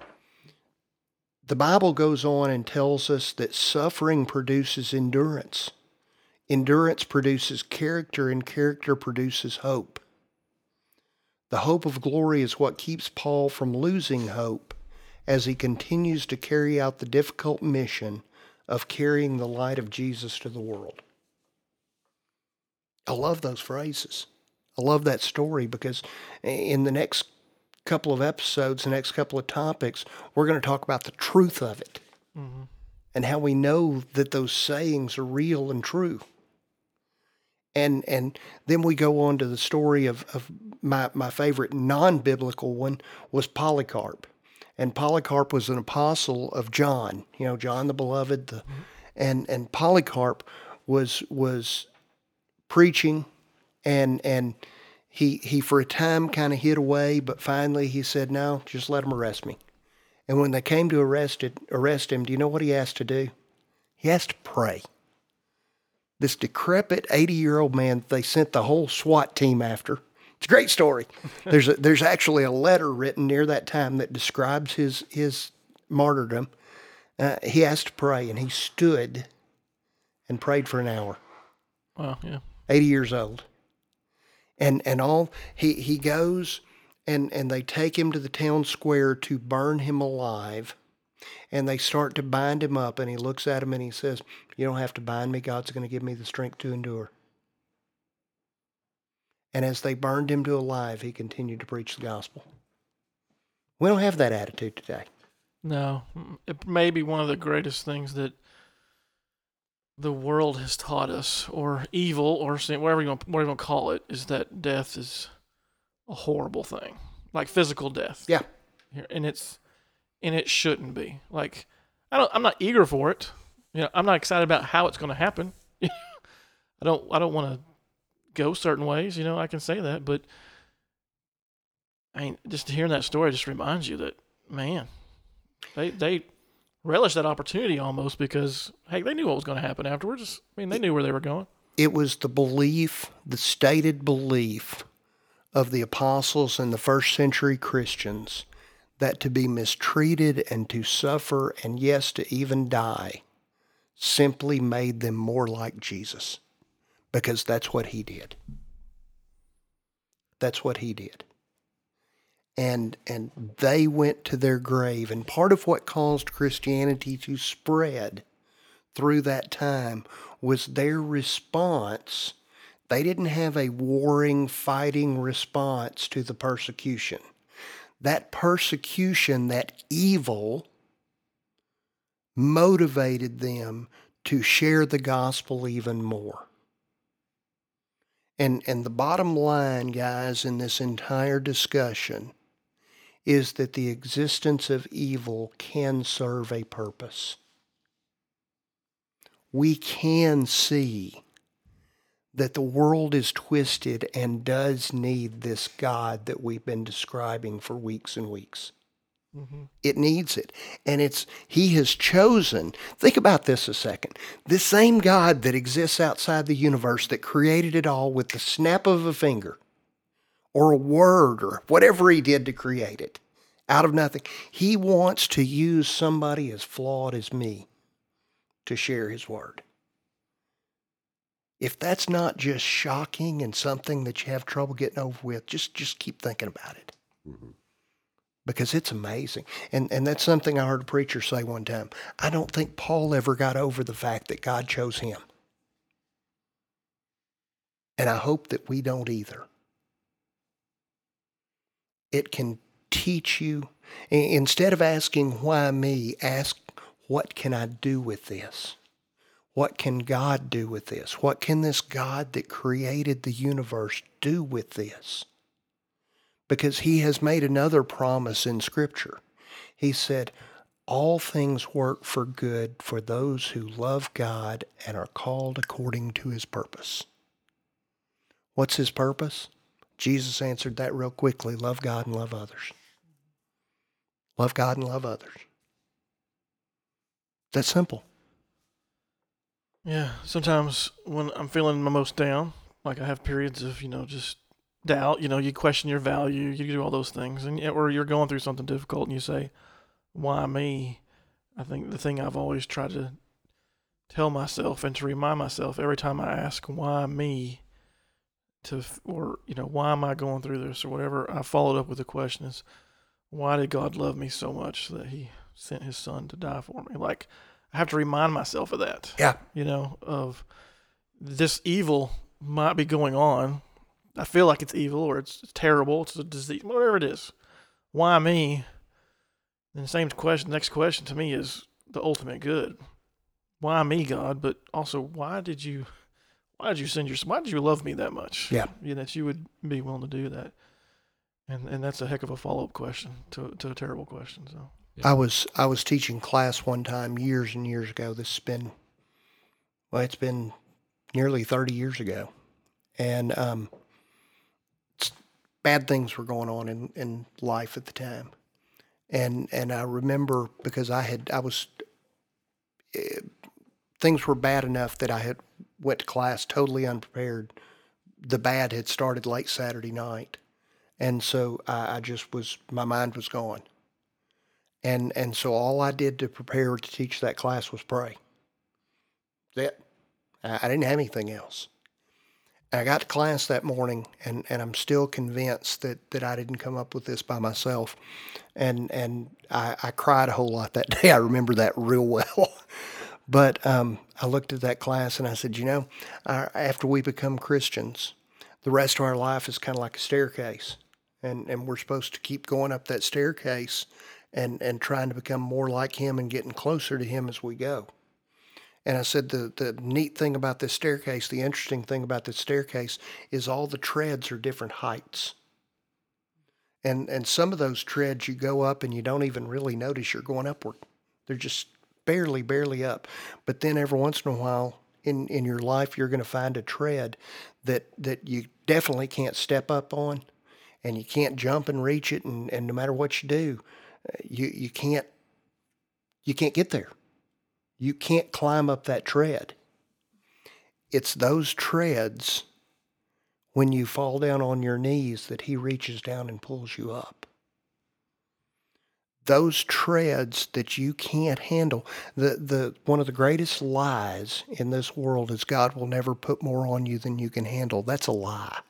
The Bible goes on and tells us that suffering produces endurance. Endurance produces character, and character produces hope. The hope of glory is what keeps Paul from losing hope as he continues to carry out the difficult mission of carrying the light of Jesus to the world. I love those phrases. I love that story because in the next couple of episodes, the next couple of topics, we're going to talk about the truth of it mm-hmm. and how we know that those sayings are real and true. And and then we go on to the story of, of my, my favorite non biblical one was Polycarp and Polycarp was an apostle of John. You know, John the Beloved, the, mm-hmm. and and Polycarp was was preaching, and and he he for a time kind of hid away, but finally he said, "No, just let them arrest me." And when they came to arrest it, arrest him, do you know what he asked to do? He asked to pray. This decrepit 80 year old man, they sent the whole SWAT team after it's a great story. there's a, there's actually a letter written near that time that describes his his martyrdom. Uh, he asked to pray, and he stood and prayed for an hour. Wow, yeah. 80 years old. And and all he he goes and and they take him to the town square to burn him alive. And they start to bind him up and he looks at him and he says, "You don't have to bind me. God's going to give me the strength to endure." And as they burned him to alive, he continued to preach the gospel. We don't have that attitude today. No. It may be one of the greatest things that the world has taught us, or evil, or whatever you want, whatever you want to call it, is that death is a horrible thing, like physical death. Yeah, and it's and it shouldn't be. Like I don't, I'm not eager for it. You know, I'm not excited about how it's going to happen. I don't, I don't want to go certain ways. You know, I can say that, but I mean, just hearing that story just reminds you that man, they they relish that opportunity almost because hey, they knew what was going to happen afterwards. I mean, they knew where they were going. It was the belief, the stated belief of the apostles and the first century Christians that to be mistreated and to suffer and yes, to even die simply made them more like Jesus because that's what he did. That's what he did. And and they went to their grave and part of what caused Christianity to spread through that time was their response. They didn't have a warring, fighting response to the persecution. That persecution, that evil, motivated them to share the gospel even more. And, and the bottom line, guys, in this entire discussion is that the existence of evil can serve a purpose. We can see that the world is twisted and does need this God that we've been describing for weeks and weeks. Mm-hmm. It needs it. And it's he has chosen. Think about this a second. This same God that exists outside the universe that created it all with the snap of a finger or a word or whatever he did to create it out of nothing. He wants to use somebody as flawed as me to share his word. If that's not just shocking and something that you have trouble getting over with, just just keep thinking about it mm-hmm. because it's amazing. And and that's something I heard a preacher say one time. I don't think Paul ever got over the fact that God chose him. And I hope that we don't either. It can teach you instead of asking why me, ask what can I do with this? What can God do with this? What can this God that created the universe do with this? because he has made another promise in Scripture. He said, All things work for good for those who love God and are called according to his purpose. What's his purpose? Jesus answered that real quickly love God and love others. Love God and love others. That's simple. Yeah, sometimes when I'm feeling my most down, like I have periods of, you know, just doubt. You know, you question your value, you do all those things, and or you're going through something difficult, and you say, "Why me?" I think the thing I've always tried to tell myself and to remind myself every time I ask, "Why me?" To or you know, why am I going through this or whatever, I followed up with the question is, why did God love me so much that He sent His Son to die for me? Like, I have to remind myself of that. Yeah. You know, of this evil might be going on I feel like it's evil or it's, terrible, it's a disease, whatever it is. Why me? And the same question, next question to me is the ultimate good. Why me, God? But also, why did you, why did you send your, why did you love me that much? Yeah. You know, that you would be willing to do that. And, and that's a heck of a follow up question to, to a terrible question. So yeah. I was I was teaching class one time years and years ago. This has been well, it's been nearly thirty years ago, and um, bad things were going on in, in life at the time. And and I remember because I had I was uh, things were bad enough that I had went to class totally unprepared. The bad had started late Saturday night, and so I, I just was my mind was gone. And and so all I did to prepare to teach that class was pray. That I, I didn't have anything else. I got to class that morning, and, and I'm still convinced that, that I didn't come up with this by myself. And and I, I cried a whole lot that day. I remember that real well. But um, I looked at that class and I said, you know, our, after we become Christians, the rest of our life is kind of like a staircase. And, and we're supposed to keep going up that staircase and, and trying to become more like Him and getting closer to Him as we go. And I said the the neat thing about this staircase, the interesting thing about this staircase is all the treads are different heights. And and some of those treads you go up and you don't even really notice you're going upward. They're just barely, barely up. But then every once in a while in, in your life you're gonna find a tread that that you definitely can't step up on and you can't jump and reach it and, and no matter what you do, uh, you you can't you can't get there you can't climb up that tread. It's those treads when you fall down on your knees that He reaches down and pulls you up. Those treads that you can't handle. The the one of the greatest lies in this world is God will never put more on you than you can handle. That's a lie.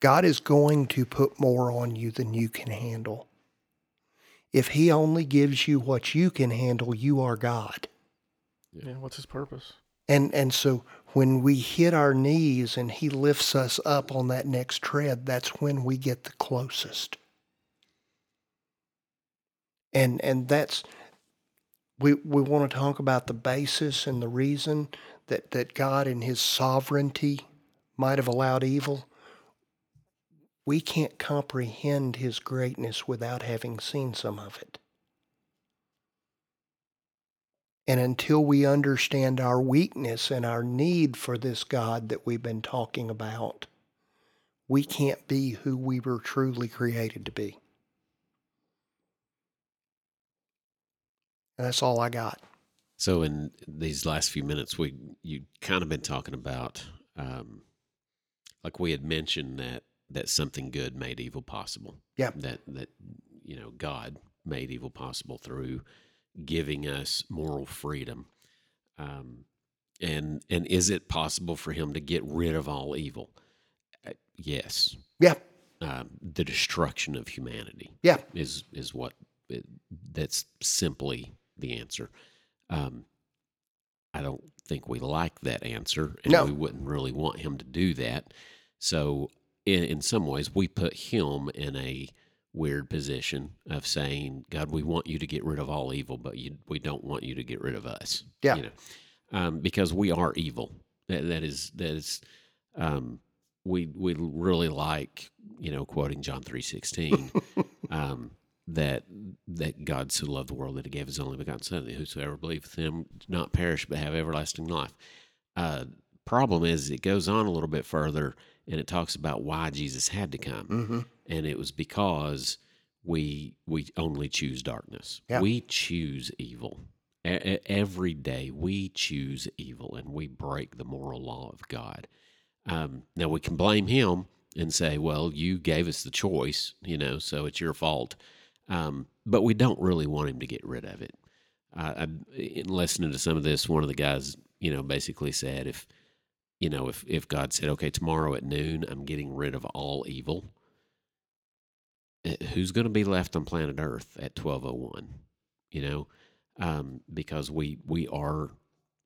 God is going to put more on you than you can handle. If he only gives you what you can handle, you are God. Yeah. What's his purpose? And and so when we hit our knees and he lifts us up on that next tread, that's when we get the closest. And and that's we we want to talk about the basis and the reason that, that God in his sovereignty might have allowed evil. We can't comprehend his greatness without having seen some of it. And until we understand our weakness and our need for this God that we've been talking about, we can't be who we were truly created to be. And that's all I got. So in these last few minutes, we you kind of been talking about, um, like we had mentioned that that something good made evil possible. Yeah. That that you know God made evil possible through giving us moral freedom. Um, and and is it possible for Him to get rid of all evil? Uh, yes. Yeah. Um, the destruction of humanity. Yeah. Is is what it, that's simply the answer. Um, I don't think we like that answer, and No. we wouldn't really want him to do that. So, in, in some ways, we put him in a weird position of saying, "God, we want you to get rid of all evil, but you, we don't want you to get rid of us." Yeah. you know, um, because we are evil. That, that is that is. Um, we we really like you know quoting John three sixteen. um, that that God so loved the world that He gave His only begotten Son, that whosoever believeth Him not perish but have everlasting life. Uh, problem is, it goes on a little bit further, and it talks about why Jesus had to come, Mm-hmm. and it was because we we only choose darkness. Yeah. We choose evil. E- every day we choose evil, and we break the moral law of God. Um, now we can blame Him and say, "Well, you gave us the choice, you know, so it's your fault." Um, but we don't really want him to get rid of it. Uh, I, in listening to some of this, one of the guys, you know, basically said, if you know, if if God said, "Okay, tomorrow at noon, I'm getting rid of all evil," eh, who's going to be left on planet Earth at twelve oh one? You know, um, because we we are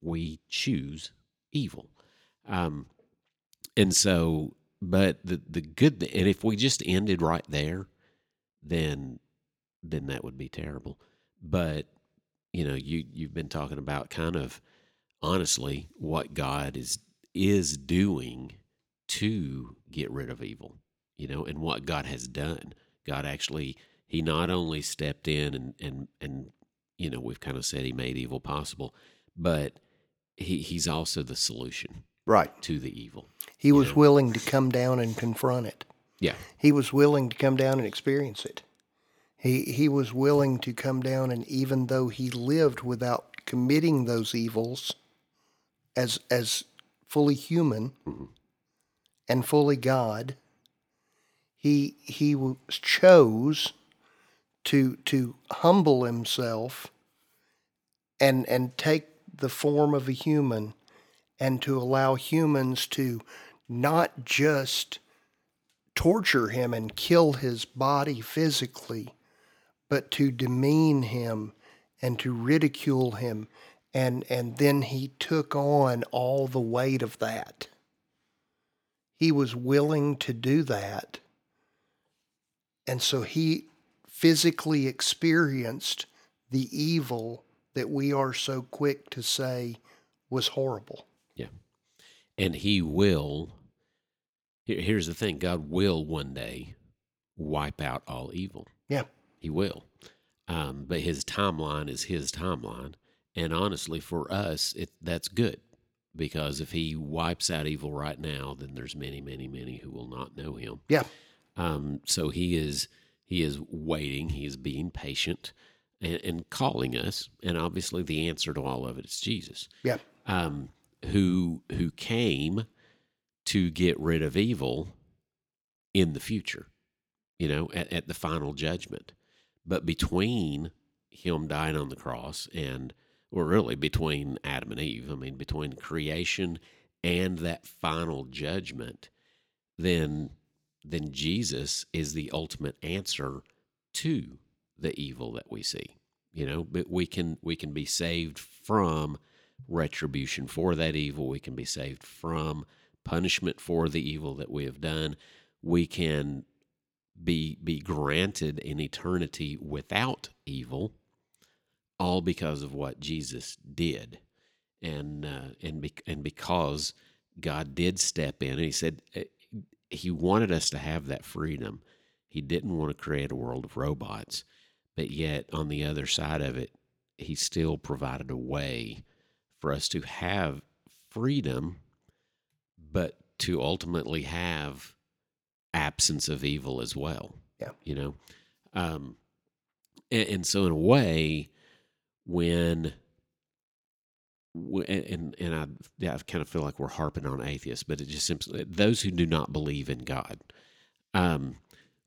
we choose evil, um, and so, but the the good, and if we just ended right there, then then that would be terrible. But you know, you you've been talking about kind of honestly what God is is doing to get rid of evil, you know, and what God has done. God actually he not only stepped in and and and you know, we've kind of said he made evil possible, but he he's also the solution Right. to the evil. He was Yeah. willing to come down and confront it. Yeah. He was willing to come down and experience it. He he was willing to come down and even though he lived without committing those evils as as fully human Mhm. and fully God, he he chose to to humble himself and and take the form of a human and to allow humans to not just torture him and kill his body physically, but to demean him and to ridicule him. And, and then he took on all the weight of that. He was willing to do that. And so he physically experienced the evil that we are so quick to say was horrible. Yeah. And he will here, here's the thing god will one day wipe out all evil Yeah. He will um, but his timeline is his timeline and honestly for us it that's good because if he wipes out evil right now then there's many many many who will not know him Yeah. um, so he is he is waiting he is being patient and, and calling us and obviously the answer to all of it is jesus Yeah. um, who who came to get rid of evil in the future, you know, at, at the final judgment. But between him dying on the cross and, or really between Adam and Eve, I mean, between creation and that final judgment, then then Jesus is the ultimate answer to the evil that we see. You know, but we can we can be saved from retribution for that evil. We can be saved from punishment for the evil that we have done. We can be be granted an eternity without evil, all because of what Jesus did, and uh, and be, and because God did step in. And He said uh, He wanted us to have that freedom. He didn't want to create a world of robots, but yet on the other side of it, He still provided a way for us to have freedom, but to ultimately have absence of evil as well. Yeah. You know? Um, and, and so, in a way, when and and I yeah, I kind of feel like we're harping on atheists, but it just simply those who do not believe in God, um,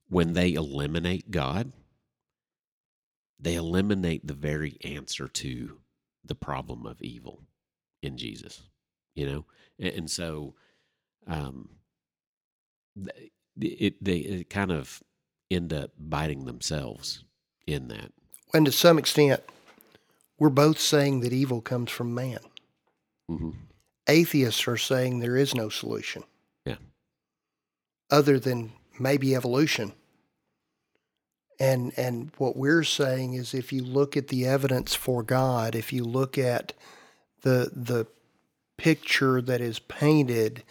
when they eliminate God, they eliminate the very answer to the problem of evil in Jesus, you know, and, and so, um, it they it kind of end up biting themselves in that. And to some extent, we're both saying that evil comes from man. hmm Atheists are saying there is no solution. Yeah. Other than maybe evolution. And and what we're saying is if you look at the evidence for God, if you look at the the picture that is painted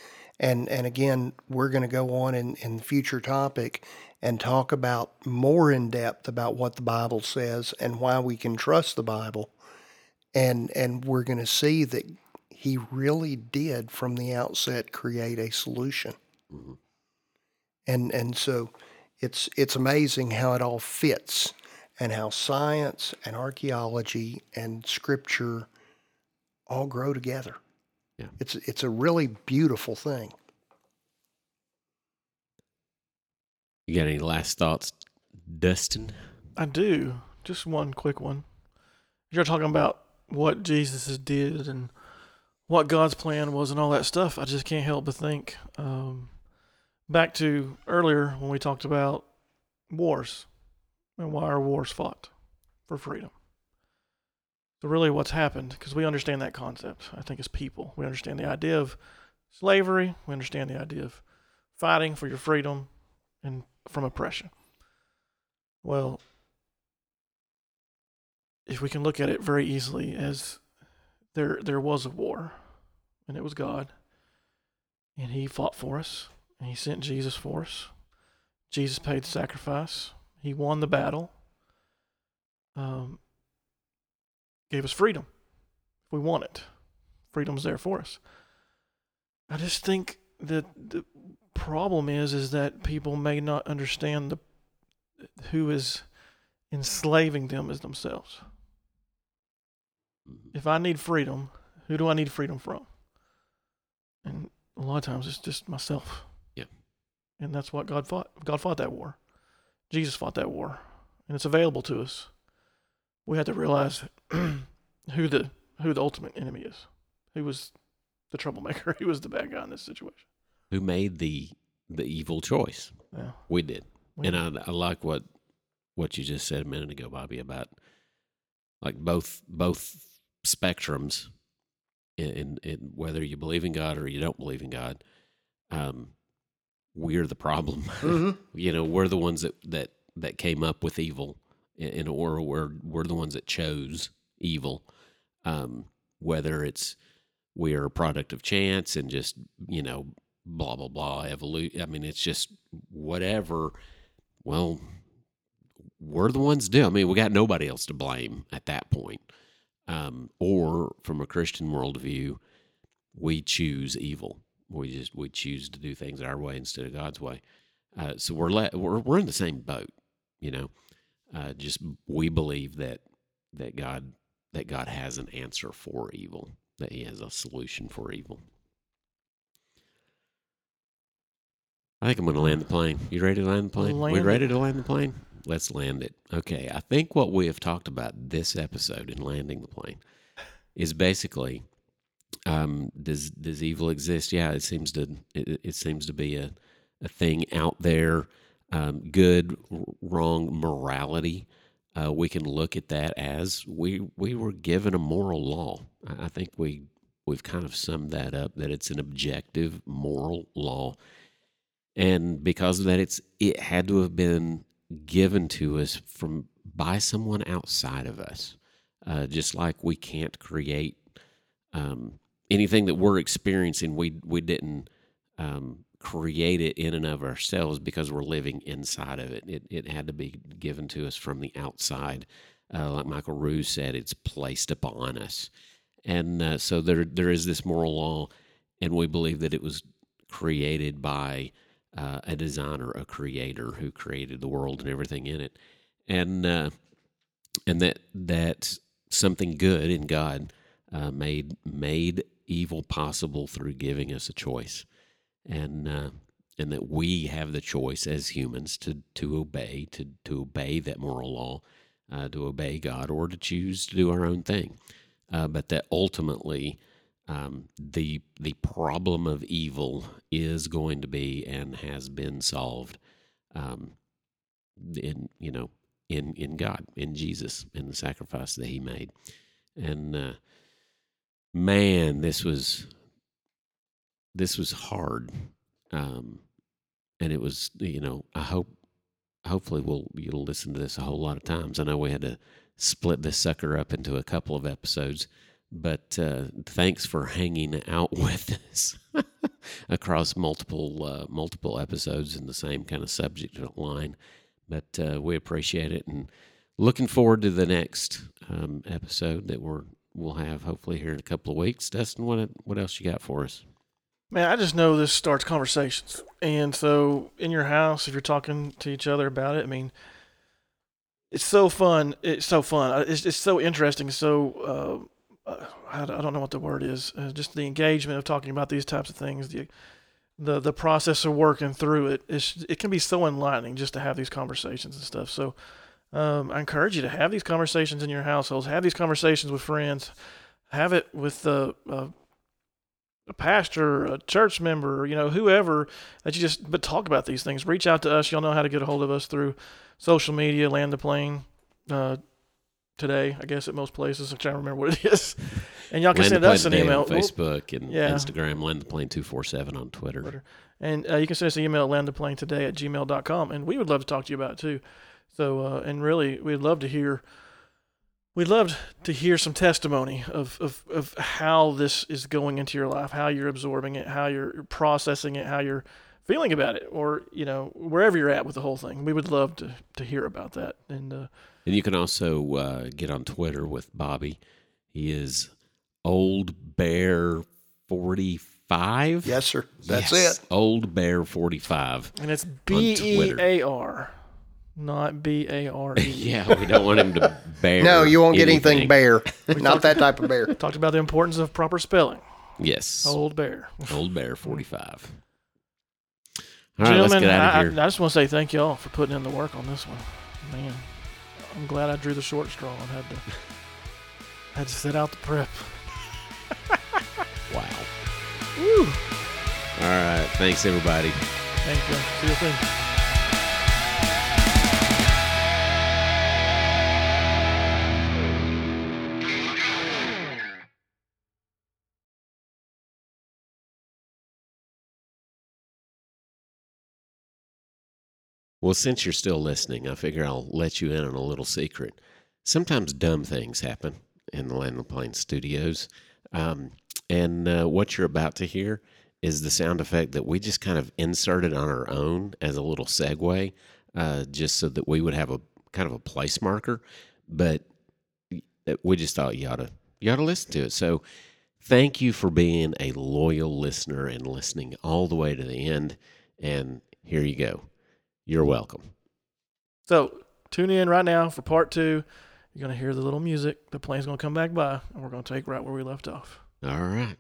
and and again we're going to go on in in the future topic and talk about more in depth about what the Bible says and why we can trust the Bible. And and we're going to see that he really did from the outset create a solution. Mhm. And and so it's it's amazing how it all fits and how science and archaeology and scripture all grow together. Yeah. It's it's a really beautiful thing. You got any last thoughts, Dustin? I do. Just one quick one. You're talking about what Jesus did and what God's plan was and all that stuff. I just can't help but think um, back to earlier when we talked about wars and why are wars fought for freedom. So really, what's happened? Because we understand that concept. I think as people, we understand the idea of slavery. We understand the idea of fighting for your freedom and from oppression. Well, if we can look at it very easily as there there was a war and it was God and he fought for us and he sent Jesus for us. Jesus paid the sacrifice. He won the battle. Um, gave us freedom if we want it. Freedom's there for us. I just think that the problem is is that people may not understand the who is enslaving them as themselves. Mhm. If I need freedom, who do I need freedom from? And a lot of times it's just myself. Yeah. And that's what God fought. God fought that war. Jesus fought that war. And it's available to us. We have to realize who the who the ultimate enemy is. Who was the troublemaker? Who was the bad guy in this situation? Who made the the evil choice? Yeah. We did, We- and I, I like what what you just said a minute ago, Bobby, about like both both spectrums, in, in, in whether you believe in God or you don't believe in God. Um, we're the problem. Mhm. you know, we're the ones that that that came up with evil, and or we're we're the ones that chose evil. Um, whether it's we're a product of chance and just you know blah blah blah evolution. I mean, it's just whatever. Well, we're the ones do. I mean, we got nobody else to blame at that point. Um, or from a Christian worldview, we choose evil. We just we choose to do things our way instead of God's way. Uh, so we're, le- we're we're in the same boat, you know. Uh, just we believe that that God that God has an answer for evil, that He has a solution for evil. I think I'm going to land the plane. You ready to land the plane? We Land it. ready to land the plane? let's land it. Okay, I think what we have talked about this episode in landing the plane is basically um, does does evil exist? Yeah, it seems to it, it seems to be a a thing out there. Um, good, wrong, morality. Uh, we can look at that as we we were given a moral law. I think we we've kind of summed that up that it's an objective moral law and because of that it's it had to have been given to us from by someone outside of us uh, just like we can't create um, anything that we're experiencing we we didn't um, create it in and of ourselves because we're living inside of it. It, it had to be given to us from the outside. Uh, like michael ruse said it's placed upon us. And uh, so there there is this moral law, and we believe that it was created by uh, a designer, a creator who created the world and everything in it, and uh, and that that something good in God uh, made made evil possible through giving us a choice, and uh, and that we have the choice as humans to to obey to to obey that moral law, uh, to obey God, or to choose to do our own thing. Uh, but that ultimately um, the the problem of evil is going to be and has been solved um, in you know in in God in Jesus in the sacrifice that He made, and uh, man, this was this was hard, um, and it was you know I hope hopefully we'll you'll listen to this a whole lot of times. I know we had to split this sucker up into a couple of episodes. But uh, thanks for hanging out with us across multiple uh, multiple episodes in the same kind of subject line. But uh, we appreciate it and looking forward to the next um, episode that we're we'll have hopefully here in a couple of weeks. Dustin, what what else you got for us? Man, I just know this starts conversations, and so in your house, if you're talking to each other about it, I mean, it's so fun. It's so fun. Uh, it's, it's so interesting. So uh, uh I, don't know what the word is. Uh, just the engagement of talking about these types of things. The the the process of working through it. It's, it can be so enlightening just to have these conversations and stuff. So um, I encourage you to have these conversations in your households. Have these conversations with friends. Have it with the uh, a pastor, a church member, you know, whoever that you just but talk about these things. Reach out to us. Y'all know how to get a hold of us through social media, land the plane. Uh, today, I guess at most places. I'm trying to remember what it is. And y'all can land send us an email. On Facebook and yeah. Instagram, land the plane two four seven on Twitter. Twitter. And uh, you can send us an email at landtheplane today at gmail.com. And we would love to talk to you about it too. So uh, and really we'd love to hear We'd love to hear some testimony of, of, of how this is going into your life, how you're absorbing it, how you're processing it, how you're feeling about it, or you know wherever you're at with the whole thing. We would love to, to hear about that. And uh, and you can also uh, get on Twitter with Bobby. He is Old Bear forty five. Yes, sir. That's yes. it. Old Bear forty five. And it's B E A R not B A R E. yeah, we don't want him to bear. no, you won't anything. get anything bear. not that type of bear. Talked about the importance of proper spelling. Yes. Old bear. Old bear 45. All Gentlemen, right, let's get out of here. I, I just want to say thank y'all for putting in the work on this one. Man, I'm glad I drew the short straw and had to had to set out the prep. wow. Woo. All right. Thanks, everybody. Thank you. See you soon. Well, since you're still listening, I figure I'll let you in on a little secret. Sometimes dumb things happen in the Land Plane studios. Um, and uh, what you're about to hear is the sound effect that we just kind of inserted on our own as a little segue, uh, just so that we would have a kind of a place marker. But we just thought you ought to you ought to listen to it. So thank you for being a loyal listener and listening all the way to the end. And here you go. You're welcome. So tune in right now for part two. You're going to hear the little music. The plane's going to come back by, and we're going to take right where we left off. All right.